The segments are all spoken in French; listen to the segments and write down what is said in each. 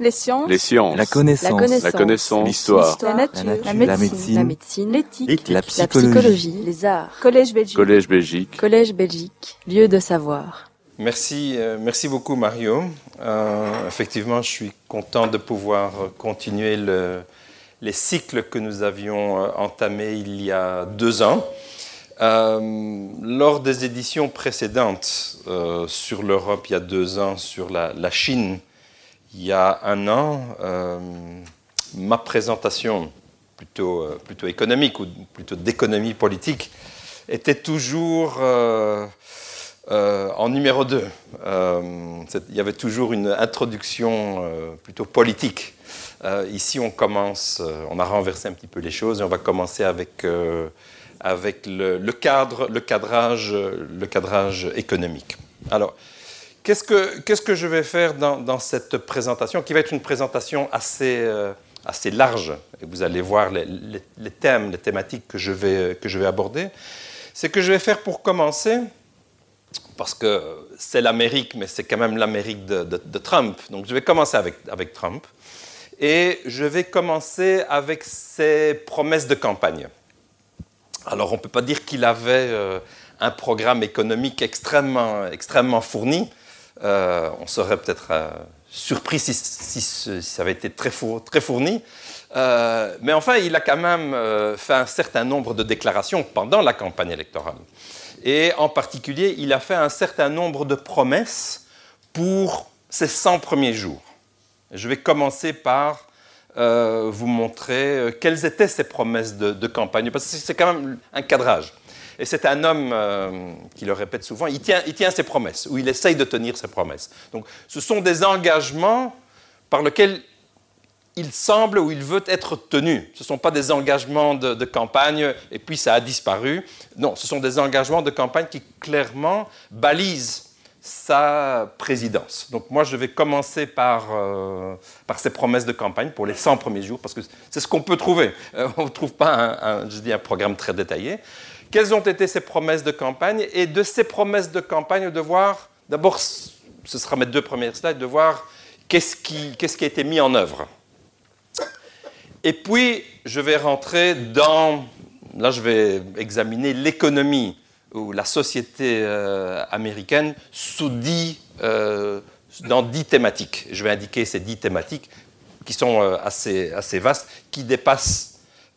Les sciences. Les sciences. La connaissance. La connaissance. La. L'histoire. La nature. La nature. La La médecine. La. L'éthique. La La psychologie. Les arts. Collège Belgique. Collège Belgique. Collège Belgique. Lieu de savoir. Merci, euh, merci beaucoup Mario. Euh, effectivement, je suis content de pouvoir continuer le- les cycles que nous avions euh, entamés il y a deux ans. Euh, lors des éditions précédentes euh, sur l'Europe il y a deux ans, sur la, la Chine il y a un an, euh, ma présentation plutôt, euh, plutôt économique ou plutôt d'économie politique était toujours euh, en numéro 2. il y avait toujours une introduction plutôt politique. Ici, on commence, on a renversé un petit peu les choses et on va commencer avec, avec le, le cadre, le cadrage, le cadrage économique. Alors, qu'est-ce que, je vais faire dans, cette présentation, qui va être une présentation assez, euh, large, et vous allez voir les, thèmes, les thématiques que je vais, aborder, c'est que je vais faire pour commencer, parce que c'est l'Amérique, mais c'est quand même l'Amérique de, Trump. Donc je vais commencer avec, Trump. Et je vais commencer avec ses promesses de campagne. Alors on ne peut pas dire qu'il avait euh, un programme économique extrêmement fourni. Euh, on serait peut-être euh, surpris si, ça avait été très, four- très fourni. Euh, mais enfin, il a quand même fait un certain nombre de déclarations pendant la campagne électorale. Et en particulier, il a fait un certain nombre de promesses pour ses 100 premiers jours. Je vais commencer par vous montrer quelles étaient ces promesses de campagne, parce que c'est quand même un cadrage. Et c'est un homme euh, qui le répète souvent, il tient, ses promesses, ou il essaye de tenir ses promesses. Donc ce sont des engagements par lesquels il semble ou il veut être tenu. Ce ne sont pas des engagements de, campagne et puis ça a disparu. Non, ce sont des engagements de campagne qui clairement balisent sa présidence. Donc moi, je vais commencer par, euh, ces promesses de campagne pour les 100 premiers jours, parce que c'est ce qu'on peut trouver. Euh, on ne trouve pas je dis un programme très détaillé. Quelles ont été ces promesses de campagne Et de ces promesses de campagne, de voir, d'abord, ce sera mes deux premières slides, de voir qu'est-ce qui, qu'est-ce qui a été mis en œuvre. Et puis, je vais rentrer dans, là, je vais examiner l'économie ou la société euh, américaine sous dix, euh, dans dix thématiques. Je vais indiquer ces dix thématiques qui sont euh, assez, assez vastes, qui dépassent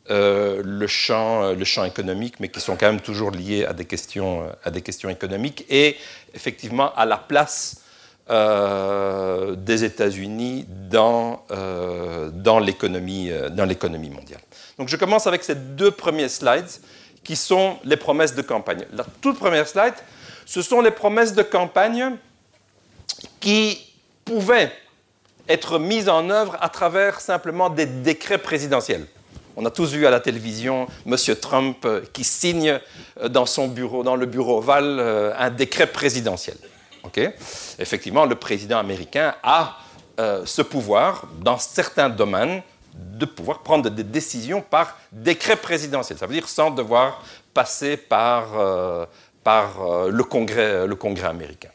euh, le, champ, euh, le champ économique, mais qui sont quand même toujours liées à des questions, euh, à des questions économiques et effectivement à la place des États-Unis dans, dans l'économie mondiale. Donc je commence avec ces deux premiers slides qui sont les promesses de campagne. La toute première slide, ce sont les promesses de campagne qui pouvaient être mises en œuvre à travers simplement des décrets présidentiels. On a tous vu à la télévision M. Trump euh, qui signe euh, dans son bureau, dans le bureau ovale, euh, un décret présidentiel. Effectivement, le président américain a ce pouvoir, dans certains domaines, de pouvoir prendre des décisions par décret présidentiel. Ça veut dire sans devoir passer par, le Congrès américain.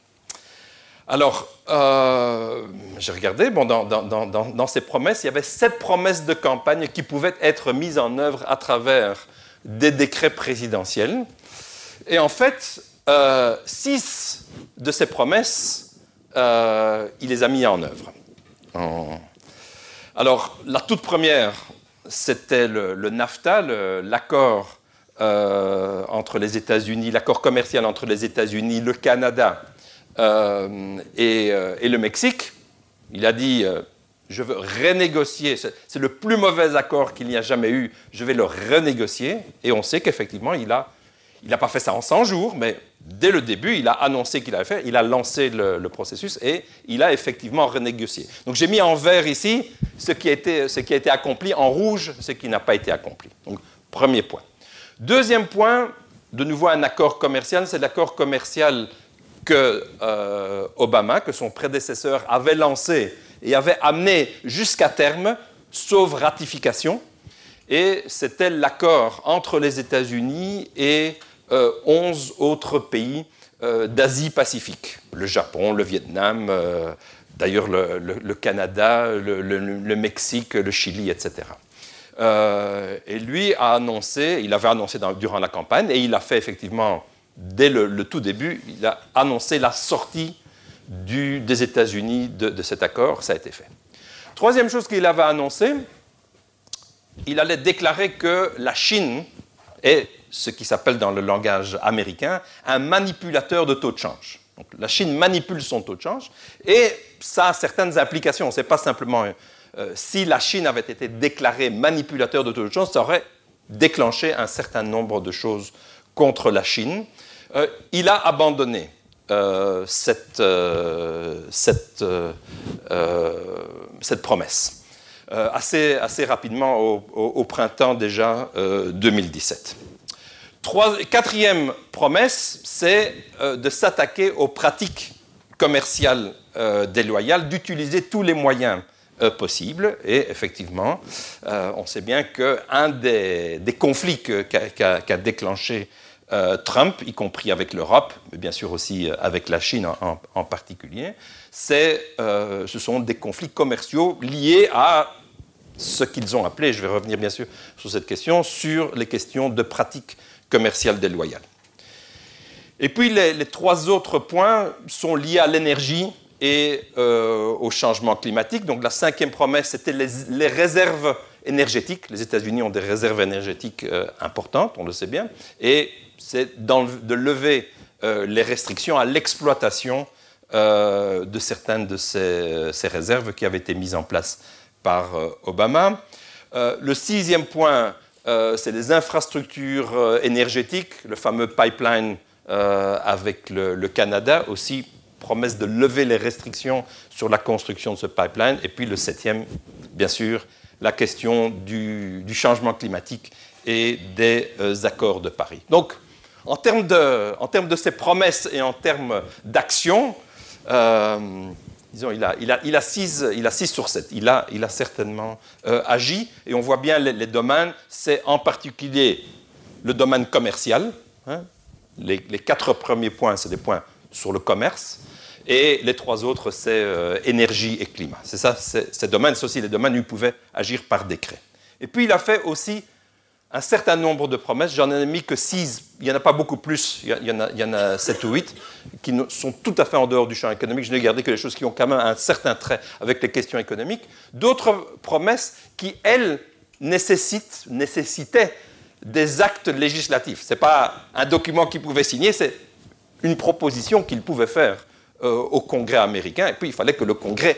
Alors, euh, j'ai regardé, dans, ces promesses, il y avait sept promesses de campagne qui pouvaient être mises en œuvre à travers des décrets présidentiels. Et en fait, euh, six de ces promesses, euh, il les a mis en œuvre. Alors, la toute première, c'était le, le NAFTA, l'accord entre les États-Unis, l'accord commercial entre les États-Unis, le Canada euh, et, euh, et le Mexique. Il a dit euh, je veux renégocier, c'est le plus mauvais accord qu'il n'y a jamais eu, je vais le renégocier. Et on sait qu'effectivement, il a il n'a pas fait ça en 100 jours, mais dès le début, il a annoncé qu'il allait faire, il a lancé le, le processus et il a effectivement renégocié. Donc j'ai mis en vert ici ce qui, a été, ce qui a été accompli, en rouge ce qui n'a pas été accompli. Donc premier point. Deuxième point, de nouveau un accord commercial, c'est l'accord commercial que euh, Obama, que son prédécesseur avait lancé et avait amené jusqu'à terme, sauf ratification. Et c'était l'accord entre les États-Unis et euh, 11 autres pays euh, d'Asie-Pacifique. Le Japon, le Vietnam, euh, d'ailleurs le, Canada, le, Mexique, le Chili, etc. et lui a annoncé, il avait annoncé durant la campagne, et il a fait effectivement, dès le, tout début, il a annoncé la sortie des États-Unis de, cet accord, ça a été fait. Troisième chose qu'il avait annoncé, il allait déclarer que la Chine est ce qui s'appelle dans le langage américain un manipulateur de taux de change. la Chine manipule son taux de change et ça a certaines implications. Ce n'est pas simplement euh, si la Chine avait été déclarée manipulateur de taux de change, ça aurait déclenché un certain nombre de choses contre la Chine. Euh, il a abandonné euh, cette, cette, promesse. assez, rapidement au, printemps déjà 2017 quatrième promesse, c'est euh, de s'attaquer aux pratiques commerciales euh, déloyales, d'utiliser tous les moyens euh, possibles. Et effectivement, on sait bien qu'un des, des, conflits qu'a déclenché Trump, y compris avec l'Europe, mais bien sûr aussi avec la Chine en, particulier, ce sont des conflits commerciaux liés à ce qu'ils ont appelé, je vais revenir bien sûr sur cette question, sur les questions de pratiques commerciale déloyale. Et puis les, trois autres points sont liés à l'énergie et euh, au changement climatique. Donc la cinquième promesse, c'était les, réserves énergétiques. Les États-Unis ont des réserves énergétiques euh, importantes, on le sait bien, et c'est de lever euh, les restrictions à l'exploitation de certaines de ces, réserves qui avaient été mises en place par Obama. le sixième point, euh, c'est les infrastructures euh, énergétiques, le fameux pipeline euh, avec le, Canada aussi, promesse de lever les restrictions sur la construction de ce pipeline. Et puis le septième, bien sûr, la question du, changement climatique et des accords de Paris. En termes de, en termes de ces promesses et en termes d'action, disons, il a, il, a, il, a six, il a six sur sept. Il a, il a certainement euh, agi. Et on voit bien les, domaines. C'est en particulier le domaine commercial. Hein. Les, quatre premiers points, c'est des points sur le commerce. Et les trois autres, c'est euh, énergie et climat. C'est ça, ces domaines, c'est aussi les domaines où il pouvait agir par décret. Et puis il a fait aussi un certain nombre de promesses. J'en ai mis que six. Il n'y en a pas beaucoup plus. Il y en a, il y en a sept ou huit qui sont tout à fait en dehors du champ économique. Je n'ai gardé que les choses qui ont quand même un certain trait avec les questions économiques. D'autres promesses qui, elles, nécessitaient des actes législatifs. Ce n'est pas un document qu'il pouvait signer, c'est une proposition qu'il pouvait faire euh, au Congrès américain. Et puis, il fallait que le Congrès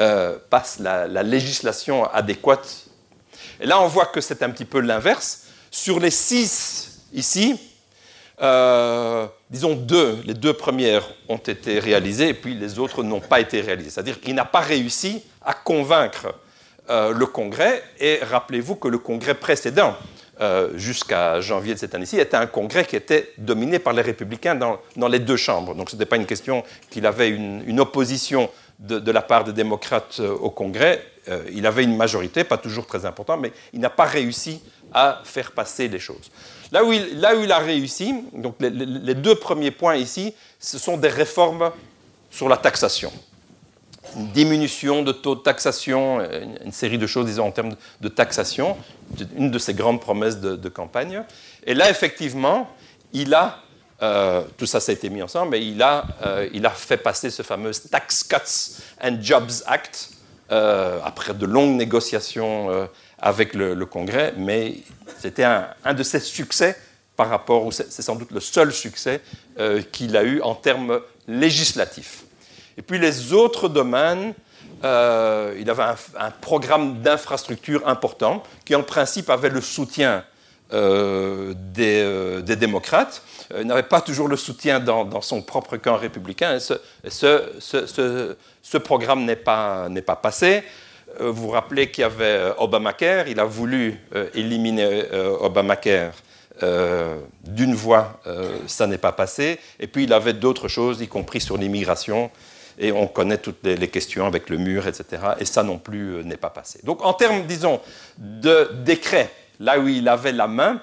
euh, passe la législation adéquate et là, on voit que c'est un petit peu l'inverse. Sur les six ici, euh, disons deux, les deux premières ont été réalisées et puis les autres n'ont pas été réalisées. C'est-à-dire qu'il n'a pas réussi à convaincre euh, le Congrès. Et rappelez-vous que le Congrès précédent, euh, jusqu'à janvier de cette année-ci, était un Congrès qui était dominé par les républicains dans, les deux chambres. Donc ce n'était pas une question qu'il avait une, opposition de, la part des démocrates au Congrès. Euh, il avait une majorité, pas toujours très importante, mais il n'a pas réussi à faire passer les choses. Là où il, là où il a réussi, donc les, deux premiers points ici, ce sont des réformes sur la taxation. Une diminution de taux de taxation, une, série de choses, disons, en termes de taxation, une de ses grandes promesses de, campagne. Et là, effectivement, il a, euh, tout ça, ça a été mis ensemble, mais il a, euh, il a fait passer ce fameux Tax Cuts and Jobs Act, euh, après de longues négociations avec le, Congrès, mais c'était un, de ses succès par rapport, c'est sans doute le seul succès qu'il a eu en termes législatifs. Et puis les autres domaines, il avait un, programme d'infrastructure important qui en principe avait le soutien des, démocrates. il n'avait pas toujours le soutien dans, son propre camp républicain. ce, programme n'est pas, pas passé. Euh, vous vous rappelez qu'il y avait euh, Obamacare. Il a voulu euh, éliminer Obamacare d'une voix. ça n'est pas passé. Et puis il avait d'autres choses, y compris sur l'immigration. Et on connaît toutes les, questions avec le mur, etc. Et ça non plus n'est pas passé. Donc en termes, disons, de décret, là où il avait la main,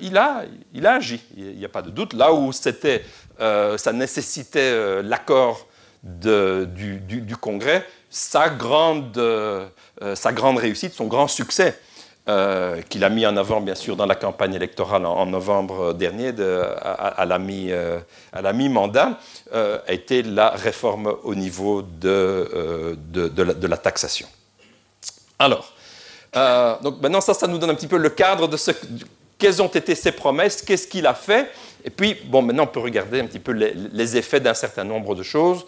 il, a, il a agi, il n'y a pas de doute. Là où c'était, ça nécessitait l'accord du, Congrès, sa grande, sa grande réussite, son grand succès euh, qu'il a mis en avant, bien sûr, dans la campagne électorale en, novembre dernier de, à, euh, la mi-mandat, euh, a été la réforme au niveau de, de, la, taxation. Alors, donc maintenant, ça, ça nous donne un petit peu le cadre de ce, quelles ont été ses promesses, qu'est-ce qu'il a fait, et puis, bon, maintenant, on peut regarder un petit peu les, effets d'un certain nombre de choses.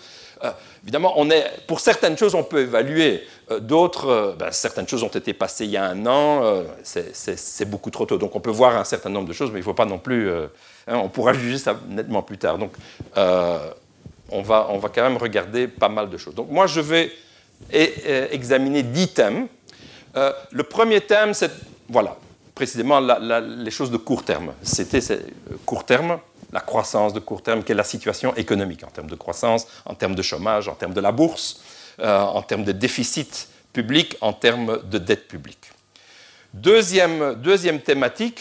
évidemment, on est, pour certaines choses, on peut évaluer euh, d'autres, euh, ben, certaines choses ont été passées il y a un an, euh, c'est beaucoup trop tôt. Donc on peut voir un certain nombre de choses, mais il ne faut pas non plus... Hein, on pourra juger ça nettement plus tard. Donc on, va, on va quand même regarder pas mal de choses. Donc moi, je vais examiner dix thèmes. Le premier thème, c'est, voilà, précisément les choses de court terme. C'était court terme, la croissance de court terme, quelle est la situation économique en termes de croissance, en termes de chômage, en termes de la bourse. Euh, en termes de déficit public, en termes de dette publique. Deuxième, deuxième thématique,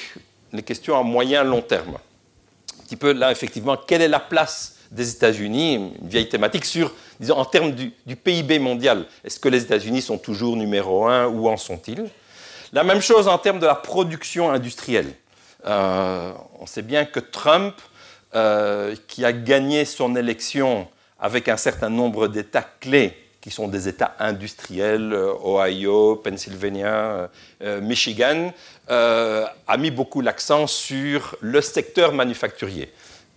les questions à moyen long terme. Un petit peu là, effectivement, quelle est la place des États-Unis, une vieille thématique sur, disons, en termes du, PIB mondial. Est-ce que les États-Unis sont toujours numéro un? Où en sont-ils? La même chose en termes de la production industrielle. Euh, on sait bien que Trump, euh, qui a gagné son élection avec un certain nombre d'États clés qui sont des États industriels, euh, Ohio, Pennsylvania, Michigan, a mis beaucoup l'accent sur le secteur manufacturier.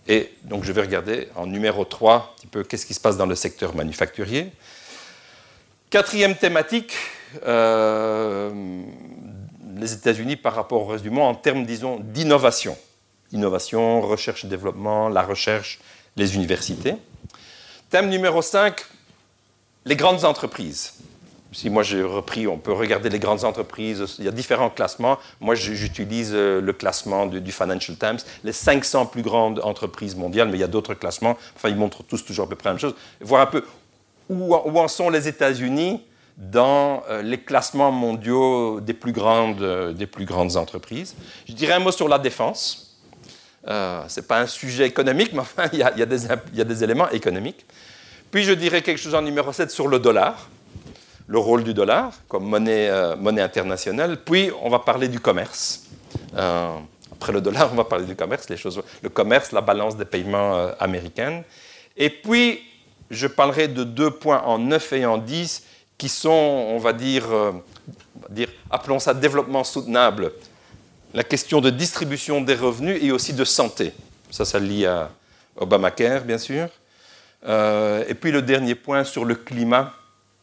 Et donc je vais regarder en numéro 3 un petit peu qu'est-ce qui se passe dans le secteur manufacturier. Quatrième thématique, les États-Unis par rapport au reste du monde en termes, disons, d'innovation. Innovation, recherche et développement, la recherche, les universités. Thème numéro 5, les grandes entreprises. Si moi j'ai repris, on peut regarder les grandes entreprises, il y a différents classements. Moi j'utilise euh, le classement du, Financial Times, les 500 plus grandes entreprises mondiales, mais il y a d'autres classements. Enfin, ils montrent tous toujours à peu près la même chose. Voir un peu où, en sont les États-Unis dans euh, les classements mondiaux des plus, grandes, euh, des plus grandes entreprises. Je dirais un mot sur la défense. ce n'est pas un sujet économique, mais enfin, il y, a, des, il y a des éléments économiques. Puis je dirais quelque chose en numéro 7 sur le dollar, le rôle du dollar comme monnaie, euh, monnaie internationale. Puis on va parler du commerce. Euh, après le dollar, on va parler du commerce, les choses, le commerce, la balance des paiements euh, américaine. Et puis je parlerai de deux points en 9 et en 10 qui sont, on va dire, dire appelons ça développement soutenable, la question de distribution des revenus et aussi de santé. Ça, ça lie à Obamacare, bien sûr. Euh, et puis le dernier point sur le climat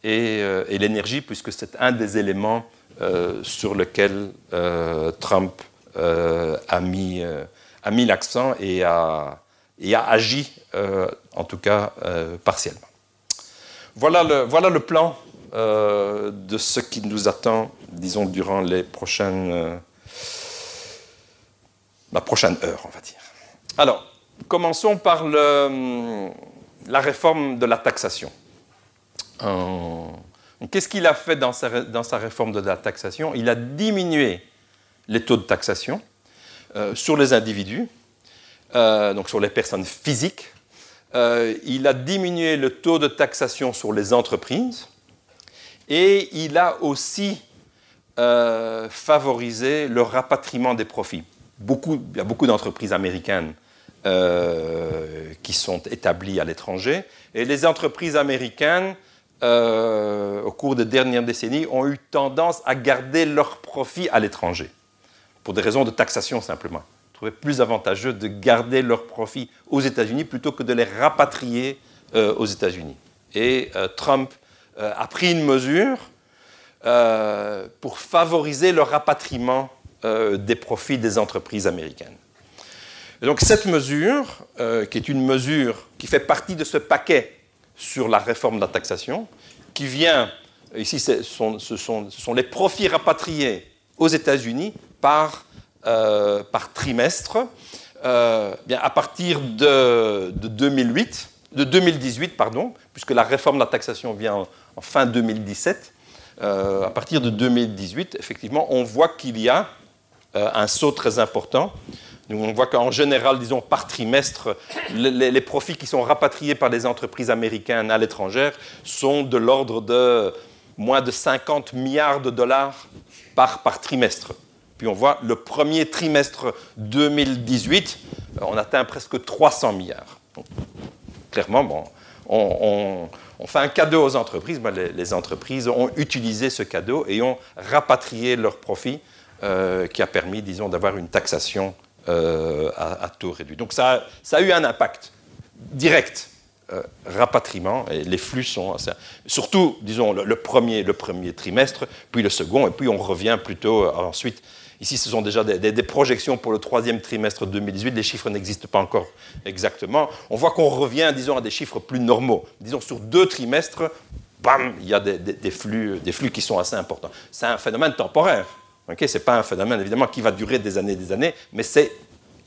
et, euh, l'énergie, puisque c'est un des éléments euh, sur lequel Trump a mis, a mis l'accent et a, et a agi, en tout cas partiellement. Voilà le, voilà le plan de ce qui nous attend, disons, durant les prochaines, la prochaine heure, on va dire. Alors, commençons par le, la réforme de la taxation. Euh, qu'est-ce qu'il a fait dans sa, réforme de la taxation? Il a diminué les taux de taxation euh, sur les individus, euh, donc sur les personnes physiques. il a diminué le taux de taxation sur les entreprises et il a aussi favorisé le rapatriement des profits. Il y a beaucoup d'entreprises américaines euh, qui sont établis à l'étranger. Et les entreprises américaines, euh, au cours des dernières décennies, ont eu tendance à garder leurs profits à l'étranger, pour des raisons de taxation simplement. Ils trouvaient plus avantageux de garder leurs profits aux États-Unis plutôt que de les rapatrier euh, aux États-Unis. Et Trump a pris une mesure pour favoriser le rapatriement des profits des entreprises américaines donc cette mesure, euh, qui est une mesure qui fait partie de ce paquet sur la réforme de la taxation, qui vient, ici ce sont, les profits rapatriés aux États-Unis par, euh, par trimestre, euh, bien, à partir de, 2008, de 2018, pardon, puisque la réforme de la taxation vient en, en fin 2017, à partir de 2018, effectivement, on voit qu'il y a un saut très important on voit qu'en général, disons, par trimestre, les, profits qui sont rapatriés par les entreprises américaines à l'étranger sont de l'ordre de moins de 50 milliards de dollars par, trimestre. Puis on voit le premier trimestre 2018, on atteint presque 300 milliards. clairement, bon, on, fait un cadeau aux entreprises. les, entreprises ont utilisé ce cadeau et ont rapatrié leurs profits, euh, qui a permis, disons, d'avoir une taxation euh, à, taux réduit. Donc ça, ça, a eu un impact direct. Euh, rapatriement, et les flux sont surtout, disons, le, premier, le premier trimestre, puis le second, et puis on revient plutôt ensuite Ici, ce sont déjà des, projections pour le troisième trimestre 2018. Les chiffres n'existent pas encore exactement. On voit qu'on revient, disons, à des chiffres plus normaux. Disons, sur deux trimestres, bam, il y a des, flux, des flux qui sont assez importants. C'est un phénomène temporaire. Okay Ce n'est pas un phénomène, évidemment, qui va durer des années et des années, mais c'est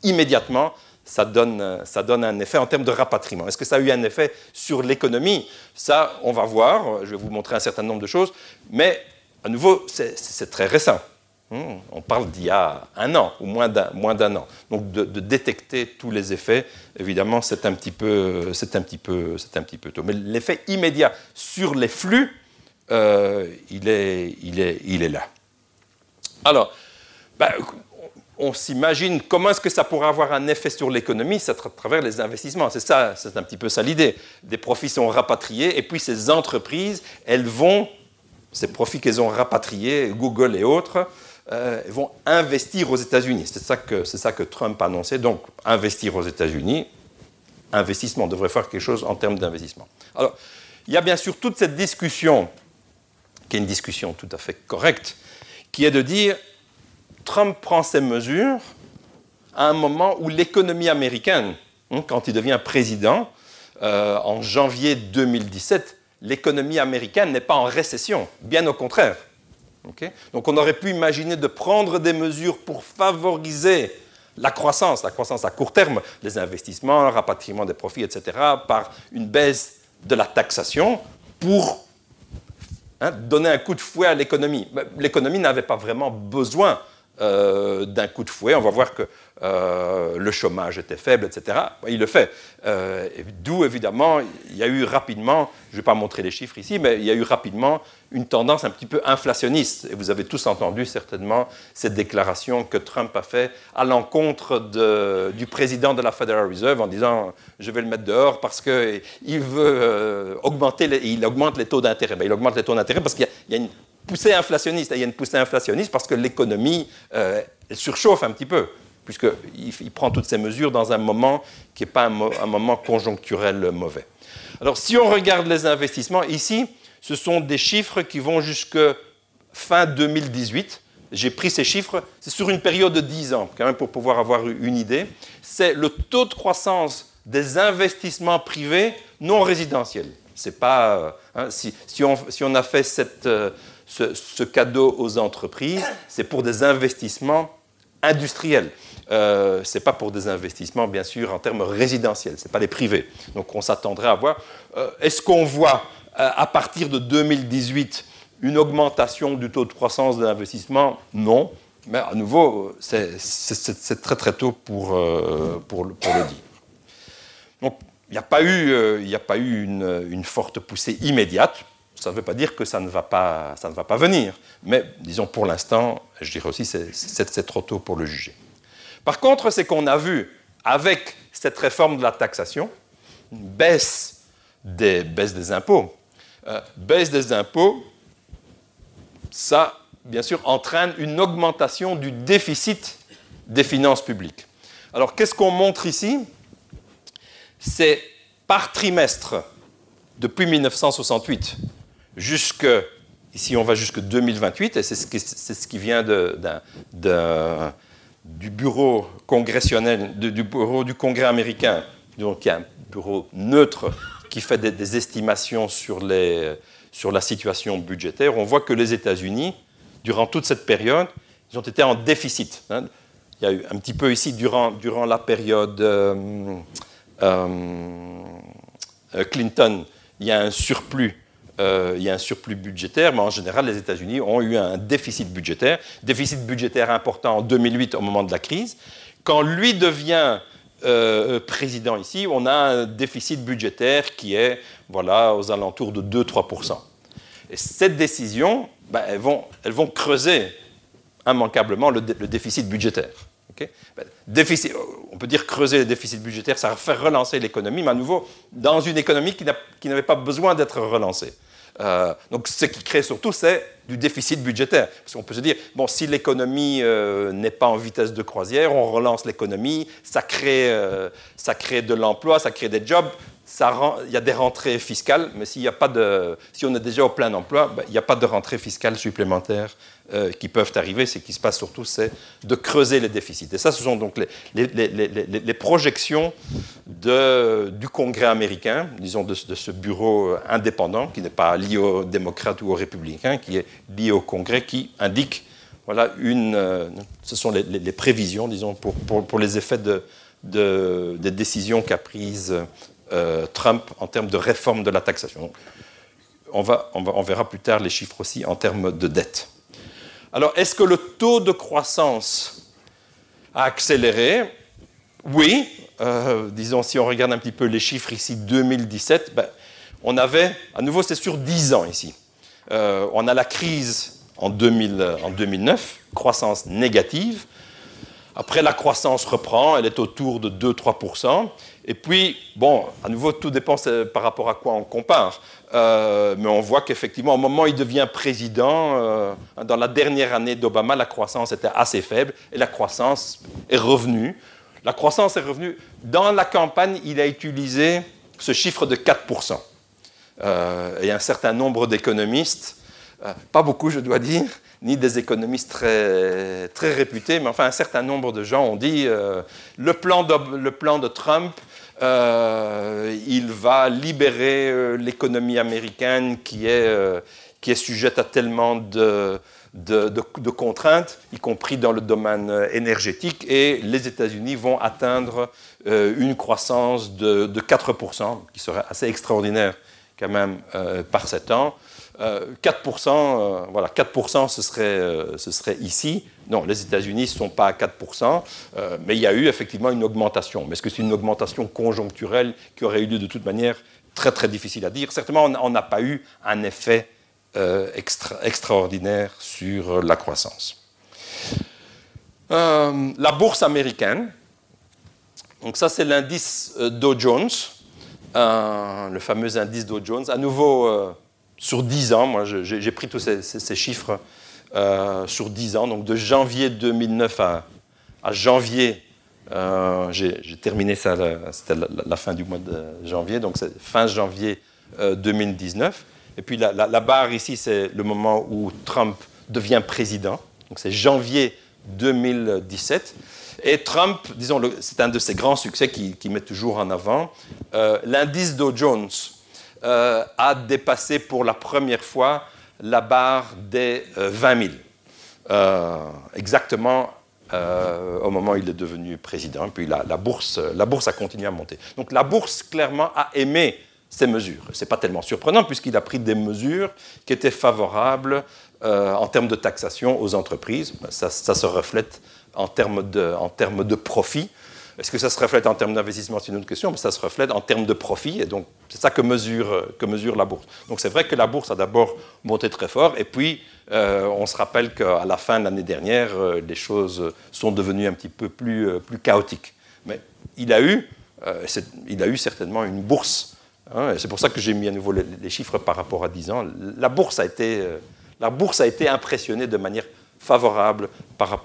immédiatement, ça donne, ça donne un effet en termes de rapatriement. Est-ce que ça a eu un effet sur l'économie? Ça, on va voir. Je vais vous montrer un certain nombre de choses. Mais, à nouveau, c'est très récent. Hmm, on parle d'il y a un an ou moins d'un an. Donc de, détecter tous les effets, évidemment, c'est un petit peu, un petit peu, un petit peu tôt. Mais l'effet immédiat sur les flux, euh, il, est, il, est, il est là. Alors, ben, on s'imagine comment est-ce que ça pourrait avoir un effet sur l'économie, c'est à travers les investissements. C'est ça, c'est un petit peu ça l'idée. Des profits sont rapatriés et puis ces entreprises, elles vont, ces profits qu'elles ont rapatriés, Google et autres, euh, vont investir aux États-Unis. C'est ça, que, ça que Trump a annoncé. Donc, investir aux États-Unis, investissement, on devrait faire quelque chose en termes d'investissement. Alors, il y a bien sûr toute cette discussion, qui est une discussion tout à fait correcte, qui est de dire Trump prend ces mesures à un moment où l'économie américaine, hein, quand il devient président, euh, en janvier 2017, l'économie américaine n'est pas en récession, bien au contraire. Donc on aurait pu imaginer de prendre des mesures pour favoriser la croissance, la croissance à court terme, les investissements, le rapatriement des profits, etc., par une baisse de la taxation pour hein, donner un coup de fouet à l'économie. L'économie n'avait pas vraiment besoin euh, d'un coup de fouet. On va voir que euh, le chômage était faible, etc. Il le fait. Euh, d'où, évidemment, il y a eu rapidement, je ne vais pas montrer les chiffres ici, mais il y a eu rapidement une tendance un petit peu inflationniste. Et vous avez tous entendu certainement cette déclaration que Trump a faite à l'encontre du président de la Federal Reserve en disant je vais le mettre dehors parce qu'il veut augmenter, il augmente les taux d'intérêt. Ben, il augmente les taux d'intérêt parce qu'il y, a une poussée inflationniste. Il y a une poussée inflationniste parce que l'économie surchauffe un petit peu puisqu'il il prend toutes ces mesures dans un moment qui n'est pas un, moment conjoncturel mauvais. Alors si on regarde les investissements, ici, ce sont des chiffres qui vont jusque fin 2018. J'ai pris ces chiffres, c'est sur une période de 10 ans, quand même pour pouvoir avoir une idée. C'est le taux de croissance des investissements privés non résidentiels. C'est pas, hein, si, on, a fait euh, ce, cadeau aux entreprises, c'est pour des investissements industriels. Euh, ce n'est pas pour des investissements, bien sûr, en termes résidentiels, ce n'est pas les privés. Donc on s'attendrait à voir, euh, est-ce qu'on voit euh, à partir de 2018 une augmentation du taux de croissance de l'investissement? Non. Mais à nouveau, c'est très très tôt pour, pour, le, dire. Donc il n'y a pas eu, a pas eu une, forte poussée immédiate. Ça ne veut pas dire que ça ne va pas, ça ne va pas venir. Mais disons pour l'instant, je dirais aussi, c'est trop tôt pour le juger. Par contre, c'est qu'on a vu, avec cette réforme de la taxation, une baisse des, baisse des impôts. Euh, baisse des impôts, ça, bien sûr, entraîne une augmentation du déficit des finances publiques. Alors, qu'est-ce qu'on montre ici? C'est par trimestre, depuis 1968 jusque, ici on va jusque 2028, et c'est ce, qui vient du bureau du Congrès américain, donc il y a un bureau neutre qui fait des, estimations sur, la situation budgétaire, on voit que les États-Unis, durant toute cette période, ils ont été en déficit. Hein. Il y a eu un petit peu ici durant, la période euh, euh, Clinton, il y a un surplus euh, il y a un surplus budgétaire, mais en général, les États-Unis ont eu un déficit budgétaire, déficit budgétaire important en 2008 au moment de la crise, Quand lui devient euh, président ici, on a un déficit budgétaire qui est voilà, aux alentours de 2-3%. Et cette décision, ben, elles, vont, creuser immanquablement le, déficit budgétaire. Ben, on peut dire creuser le déficit budgétaire, ça va faire relancer l'économie, mais à nouveau dans une économie qui n'avait pas besoin d'être relancée. Euh, donc ce qui crée surtout, c'est du déficit budgétaire. Parce qu'on peut se dire, bon, si l'économie euh, n'est pas en vitesse de croisière, on relance l'économie, ça, crée, euh, ça crée de l'emploi, ça crée des jobs, il y a des rentrées fiscales, mais y a pas de, si on est déjà au plein emploi, ben, il n'y a pas de rentrées fiscales supplémentaires qui peuvent arriver. Ce qui se passe surtout, c'est de creuser les déficits. Et ça, ce sont donc les, projections du Congrès américain, disons de, ce bureau indépendant, qui n'est pas lié aux démocrates ou aux républicains, qui est lié au Congrès, qui indique voilà, une, euh, ce sont les, prévisions, disons, pour, pour, les effets de, de, des décisions qu'a prises euh, Trump en termes de réforme de la taxation. On, va, on, verra plus tard les chiffres aussi en termes de dette. Alors, est-ce que le taux de croissance a accéléré? Oui. Euh, disons, si on regarde un petit peu les chiffres ici, 2017, ben, on avait, à nouveau, c'est sur 10 ans ici. Euh, on a la crise en, 2000, en 2009, croissance négative. Après, la croissance reprend, elle est autour de 2-3%. Et puis, bon, à nouveau, tout dépend par rapport à quoi on compare. Euh, mais on voit qu'effectivement, au moment où il devient président, dans la dernière année d'Obama, la croissance était assez faible et la croissance est revenue. La croissance est revenue. Dans la campagne, il a utilisé ce chiffre de 4%. Euh, et un certain nombre d'économistes, pas beaucoup je dois dire, ni des économistes très, réputés, mais enfin un certain nombre de gens ont dit le, plan de, le plan de Trump euh, il va libérer euh, l'économie américaine euh, qui est sujette à tellement de, de, contraintes, y compris dans le domaine énergétique, et les États-Unis vont atteindre une croissance de, 4%, qui serait assez extraordinaire quand même par sept ans. 4%, voilà, 4% ce serait, ce serait ici. Non, les États-Unis ne sont pas à 4%, euh, mais il y a eu effectivement une augmentation. Mais est-ce que c'est une augmentation conjoncturelle qui aurait eu lieu de toute manière? Très très difficile à dire. Certainement, on n'a pas eu un effet euh, extraordinaire sur la croissance. Euh, la bourse américaine, donc ça c'est l'indice Dow Jones, le fameux indice Dow Jones. À nouveau, sur 10 ans, moi j'ai pris tous ces chiffres euh, sur 10 ans, donc de janvier 2009 à, janvier, euh, j'ai terminé ça, c'était la, fin du mois de janvier, donc c'est fin janvier 2019. Euh, Et puis la, barre ici, c'est le moment où Trump devient président, donc c'est janvier 2017. Et Trump, disons, c'est un de ses grands succès qu'il qui met toujours en avant. L'indice Dow Jones a dépassé pour la première fois la barre des 20 euh, 000, euh, exactement euh, au moment où il est devenu président. Puis la, bourse, la bourse a continué à monter. Donc la bourse, clairement, a aimé ces mesures. Ce n'est pas tellement surprenant puisqu'il a pris des mesures qui étaient favorables en termes de taxation aux entreprises. Ça, se reflète en termes de, en termes de profit. Est-ce que ça se reflète en termes d'investissement? C'est une autre question, mais ça se reflète en termes de profit, et donc c'est ça que mesure, que mesure la bourse. Donc c'est vrai que la bourse a d'abord monté très fort, et puis euh, on se rappelle qu'à la fin de l'année dernière, euh, les choses sont devenues un petit peu plus, euh, plus chaotiques. Mais il a eu, il a eu certainement une bourse, c'est pour ça que j'ai mis à nouveau les, chiffres par rapport à 10 ans. La bourse a été, la bourse a été impressionnée de manière favorable par,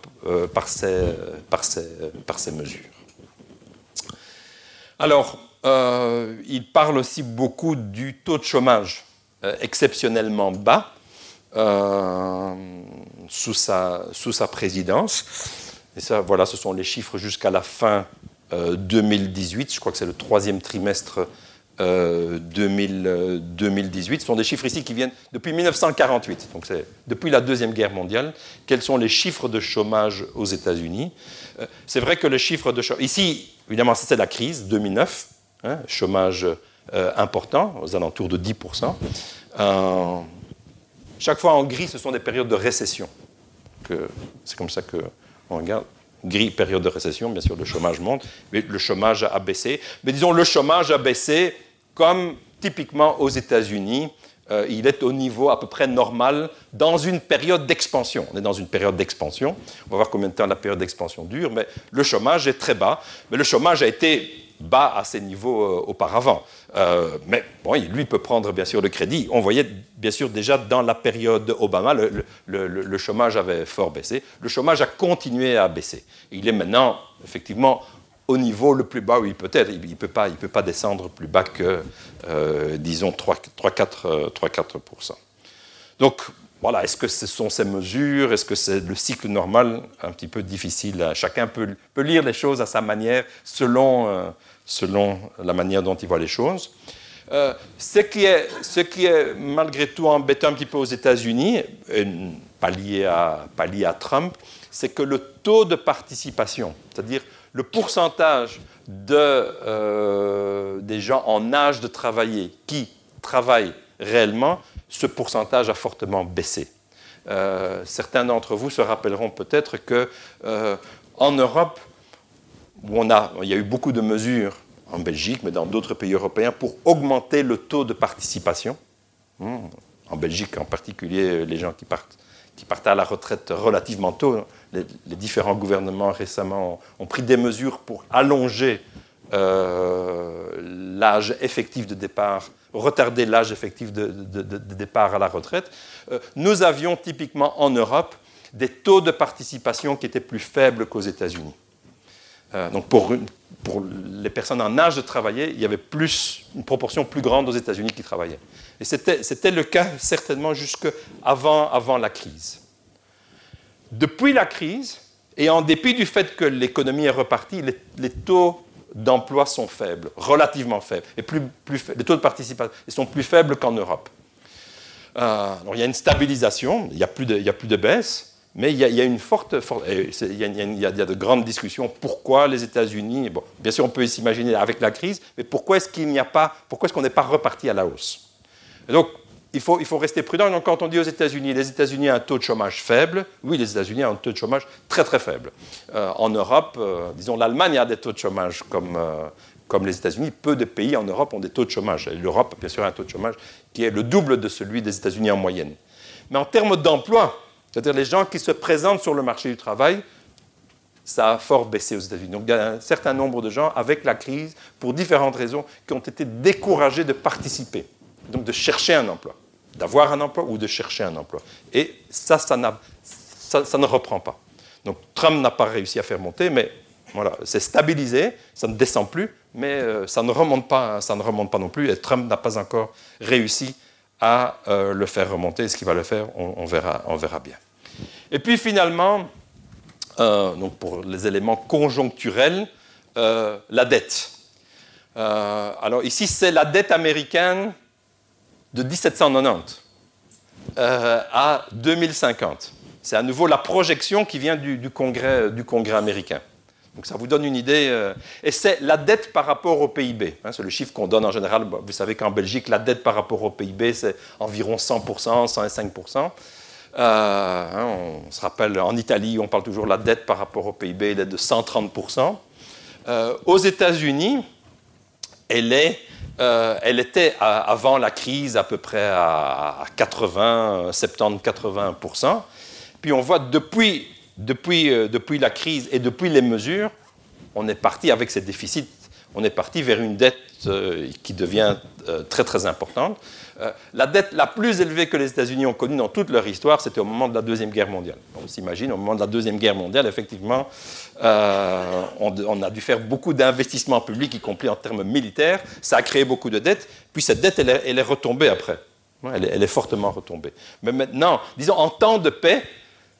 par, ces, par, ces, par ces mesures. Alors, euh, il parle aussi beaucoup du taux de chômage euh, exceptionnellement bas euh, sous, sa, sous, sa, présidence. Et ça, voilà, ce sont les chiffres jusqu'à la fin 2018. Je crois que c'est le troisième trimestre 2018. Ce sont des chiffres ici qui viennent depuis 1948, donc c'est depuis la Deuxième Guerre mondiale. Quels sont les chiffres de chômage aux États-Unis? C'est vrai que le chiffre de chômage. Ici, Évidemment, c'était la crise 2009, hein, chômage euh, important, aux alentours de 10%. Euh, chaque fois en gris, ce sont des périodes de récession. C'est comme ça qu'on regarde. gris, période de récession, bien sûr, le chômage monte, mais le chômage a baissé. Mais disons, le chômage a baissé comme typiquement aux États-Unis. Euh, il est au niveau à peu près normal dans une période d'expansion. On est dans une période d'expansion. On va voir combien de temps la période d'expansion dure, mais le chômage est très bas. Mais le chômage a été bas à ces niveaux euh, auparavant. Euh, mais bon, lui peut prendre bien sûr le crédit. On voyait bien sûr déjà dans la période Obama, le, le, chômage avait fort baissé. Le chômage a continué à baisser. Il est maintenant effectivement au niveau le plus bas où il peut être. Il ne peut, pas, peut pas descendre plus bas que, euh, disons, 3-4%. Donc, voilà, est-ce que ce sont ces mesures? Est-ce que c'est le cycle normal? Un petit peu difficile. Chacun peut, peut, lire les choses à sa manière, selon, selon la manière dont il voit les choses. Euh, ce, qui est, ce, qui est, malgré tout embêtant un petit peu aux États-Unis, pas pas lié à Trump, c'est que le taux de participation, c'est-à-dire le pourcentage de, euh, des gens en âge de travailler qui travaillent réellement, ce pourcentage a fortement baissé. Euh, certains d'entre vous se rappelleront peut-être que en Europe, où on a, il y a eu beaucoup de mesures en Belgique, mais dans d'autres pays européens, pour augmenter le taux de participation. Hmm. En Belgique en particulier, les gens qui partent, qui partent à la retraite relativement tôt, les, différents gouvernements récemment ont, pris des mesures pour allonger euh, l'âge effectif de départ, retarder l'âge effectif de, départ à la retraite. Euh, nous avions typiquement en Europe des taux de participation qui étaient plus faibles qu'aux États-Unis. Euh, donc pour, les personnes en âge de travailler, il y avait plus, une proportion plus grande aux États-Unis qui travaillaient. Et c'était le cas certainement jusqu'avant avant, avant la crise. Depuis la crise, et en dépit du fait que l'économie est repartie, les, taux d'emploi sont faibles, relativement faibles, et les taux de participation sont plus faibles qu'en Europe. Euh, il y a une stabilisation, il n'y a, plus de, a plus de baisse, mais il y, a, de grandes discussions. Pourquoi les États-Unis Bien sûr, on peut s'imaginer avec la crise, mais pourquoi est-ce qu'il n'y a pas Pourquoi est-ce qu'on n'est pas reparti à la hausse? Il faut, rester prudent. Quand on dit aux États-Unis, les États-Unis ont un taux de chômage faible, oui, les États-Unis ont un taux de chômage très très faible. Euh, en Europe, euh, disons, l'Allemagne a des taux de chômage comme, euh, comme les États-Unis. Peu de pays en Europe ont des taux de chômage. L'Europe, bien sûr, a un taux de chômage qui est le double de celui des États-Unis en moyenne. Mais en termes d'emploi, c'est-à-dire les gens qui se présentent sur le marché du travail, ça a fort baissé aux États-Unis. Donc il y a un certain nombre de gens, avec la crise, pour différentes raisons, qui ont été découragés de participer, donc de chercher un emploi, d'avoir un emploi ou de chercher un emploi. Et ça, ça, ne reprend pas. Donc Trump n'a pas réussi à faire monter, mais voilà, c'est stabilisé, ça ne descend plus, mais euh, ça, ne remonte pas, ça ne remonte pas non plus, et Trump n'a pas encore réussi à euh, le faire remonter. Ce qu'il va le faire, on, verra, on verra bien. Et puis finalement, euh, donc pour les éléments conjoncturels, la dette. alors ici, c'est la dette américaine de 1790 à 2050. C'est à nouveau la projection qui vient du, congrès, du congrès américain. Donc ça vous donne une idée. Euh, et c'est la dette par rapport au PIB. Hein, c'est le chiffre qu'on donne en général. Vous savez qu'en Belgique, la dette par rapport au PIB, c'est environ 100%, 105%. Euh, hein, on se rappelle, en Italie, on parle toujours de la dette par rapport au PIB, elle est de 130%. Euh, aux États-Unis, elle, est, elle était avant la crise à peu près à 80, 70, 80%. Puis on voit depuis depuis, euh, depuis la crise et depuis les mesures, on est parti avec ces déficits, on est parti vers une dette euh, qui devient euh, très très importante. La dette la plus élevée que les États-Unis ont connue dans toute leur histoire, c'était au moment de la Deuxième Guerre mondiale. On s'imagine, au moment de la Deuxième Guerre mondiale, effectivement, on, a dû faire beaucoup d'investissements publics, y compris en termes militaires. Ça a créé beaucoup de dettes. Puis cette dette, elle est, retombée après. Elle est, fortement retombée. Mais maintenant, disons, en temps de paix,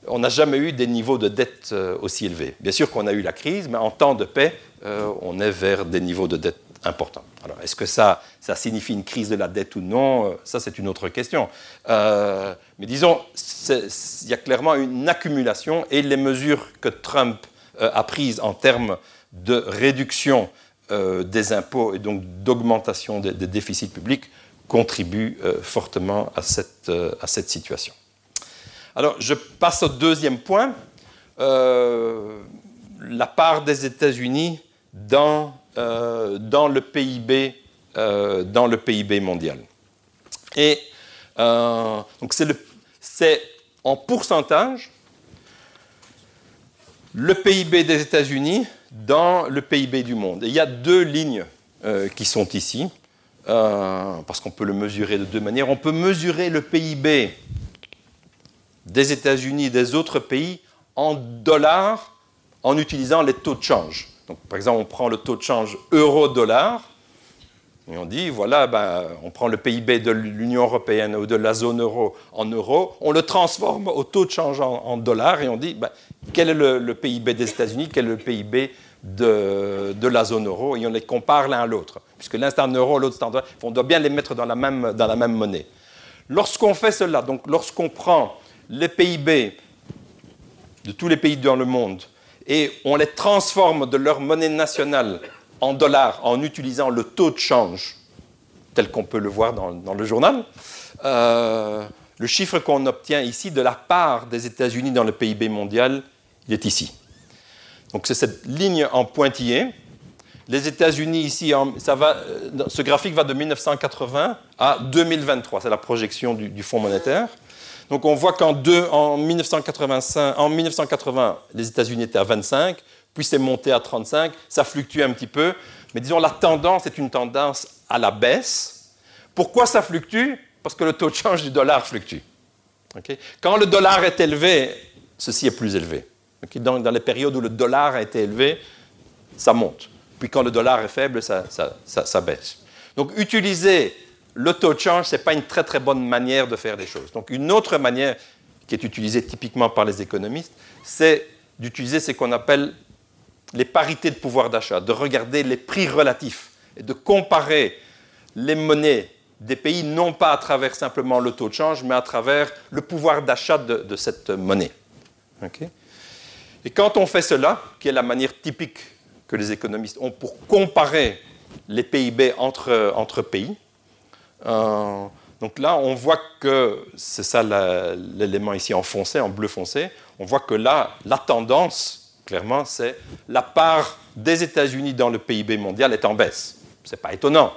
on n'a jamais eu des niveaux de dette euh, aussi élevés. Bien sûr qu'on a eu la crise, mais en temps de paix, euh, on est vers des niveaux de dette importants. Alors, est-ce que ça, signifie une crise de la dette ou non euh, Ça, c'est une autre question. mais disons, il y a clairement une accumulation et les mesures que Trump a prises en termes de réduction des impôts et donc d'augmentation des, déficits publics contribuent fortement à cette situation. Alors, je passe au deuxième point. Euh, la part des États-Unis dans, dans, le PIB, dans le PIB mondial. Et donc c'est en pourcentage le PIB des États-Unis dans le PIB du monde. il y a deux lignes qui sont ici. Euh, parce qu'on peut le mesurer de deux manières. On peut mesurer le PIB des États-Unis et des autres pays en dollars en utilisant les taux de change. Donc, par exemple, on prend le taux de change euro-dollar et on dit, voilà, ben, on prend le PIB de l'Union européenne ou de la zone euro en euros, on le transforme au taux de change en, dollars et on dit, ben, quel est le, PIB des États-Unis, quel est le PIB de, la zone euro et on les compare l'un à l'autre puisque l'un c'est en euro, l'autre c'est en dollars, on doit bien les mettre dans la même, dans la même monnaie. Lorsqu'on fait cela, donc lorsqu'on prend les PIB de tous les pays dans le monde et on les transforme de leur monnaie nationale en dollars en utilisant le taux de change tel qu'on peut le voir dans, le journal, euh, le chiffre qu'on obtient ici de la part des États-Unis dans le PIB mondial, il est ici. Donc c'est cette ligne en pointillé les États-Unis, ici, ça va, euh, ce graphique va de 1980 à 2023. C'est la projection du, Fonds monétaire. Donc on voit qu'en en 1985, en 1980, les États-Unis étaient à 25, puis c'est monté à 35. Ça fluctue un petit peu, mais disons la tendance est une tendance à la baisse. Pourquoi ça fluctue? Parce que le taux de change du dollar fluctue. Quand le dollar est élevé, ceci est plus élevé. Dans, dans les périodes où le dollar a été élevé, ça monte. Puis quand le dollar est faible, ça, baisse. Donc utiliser le taux de change, ce n'est pas une très très bonne manière de faire des choses. Donc une autre manière qui est utilisée typiquement par les économistes, c'est d'utiliser ce qu'on appelle les parités de pouvoir d'achat, de regarder les prix relatifs et de comparer les monnaies des pays non pas à travers simplement le taux de change, mais à travers le pouvoir d'achat de, cette monnaie. et quand on fait cela, qui est la manière typique que les économistes ont pour comparer les PIB entre, entre pays. Euh, donc là, on voit que, c'est ça l'élément ici en foncé, en bleu foncé, on voit que là, la tendance, clairement, c'est la part des États-Unis dans le PIB mondial est en baisse. Ce n'est pas étonnant,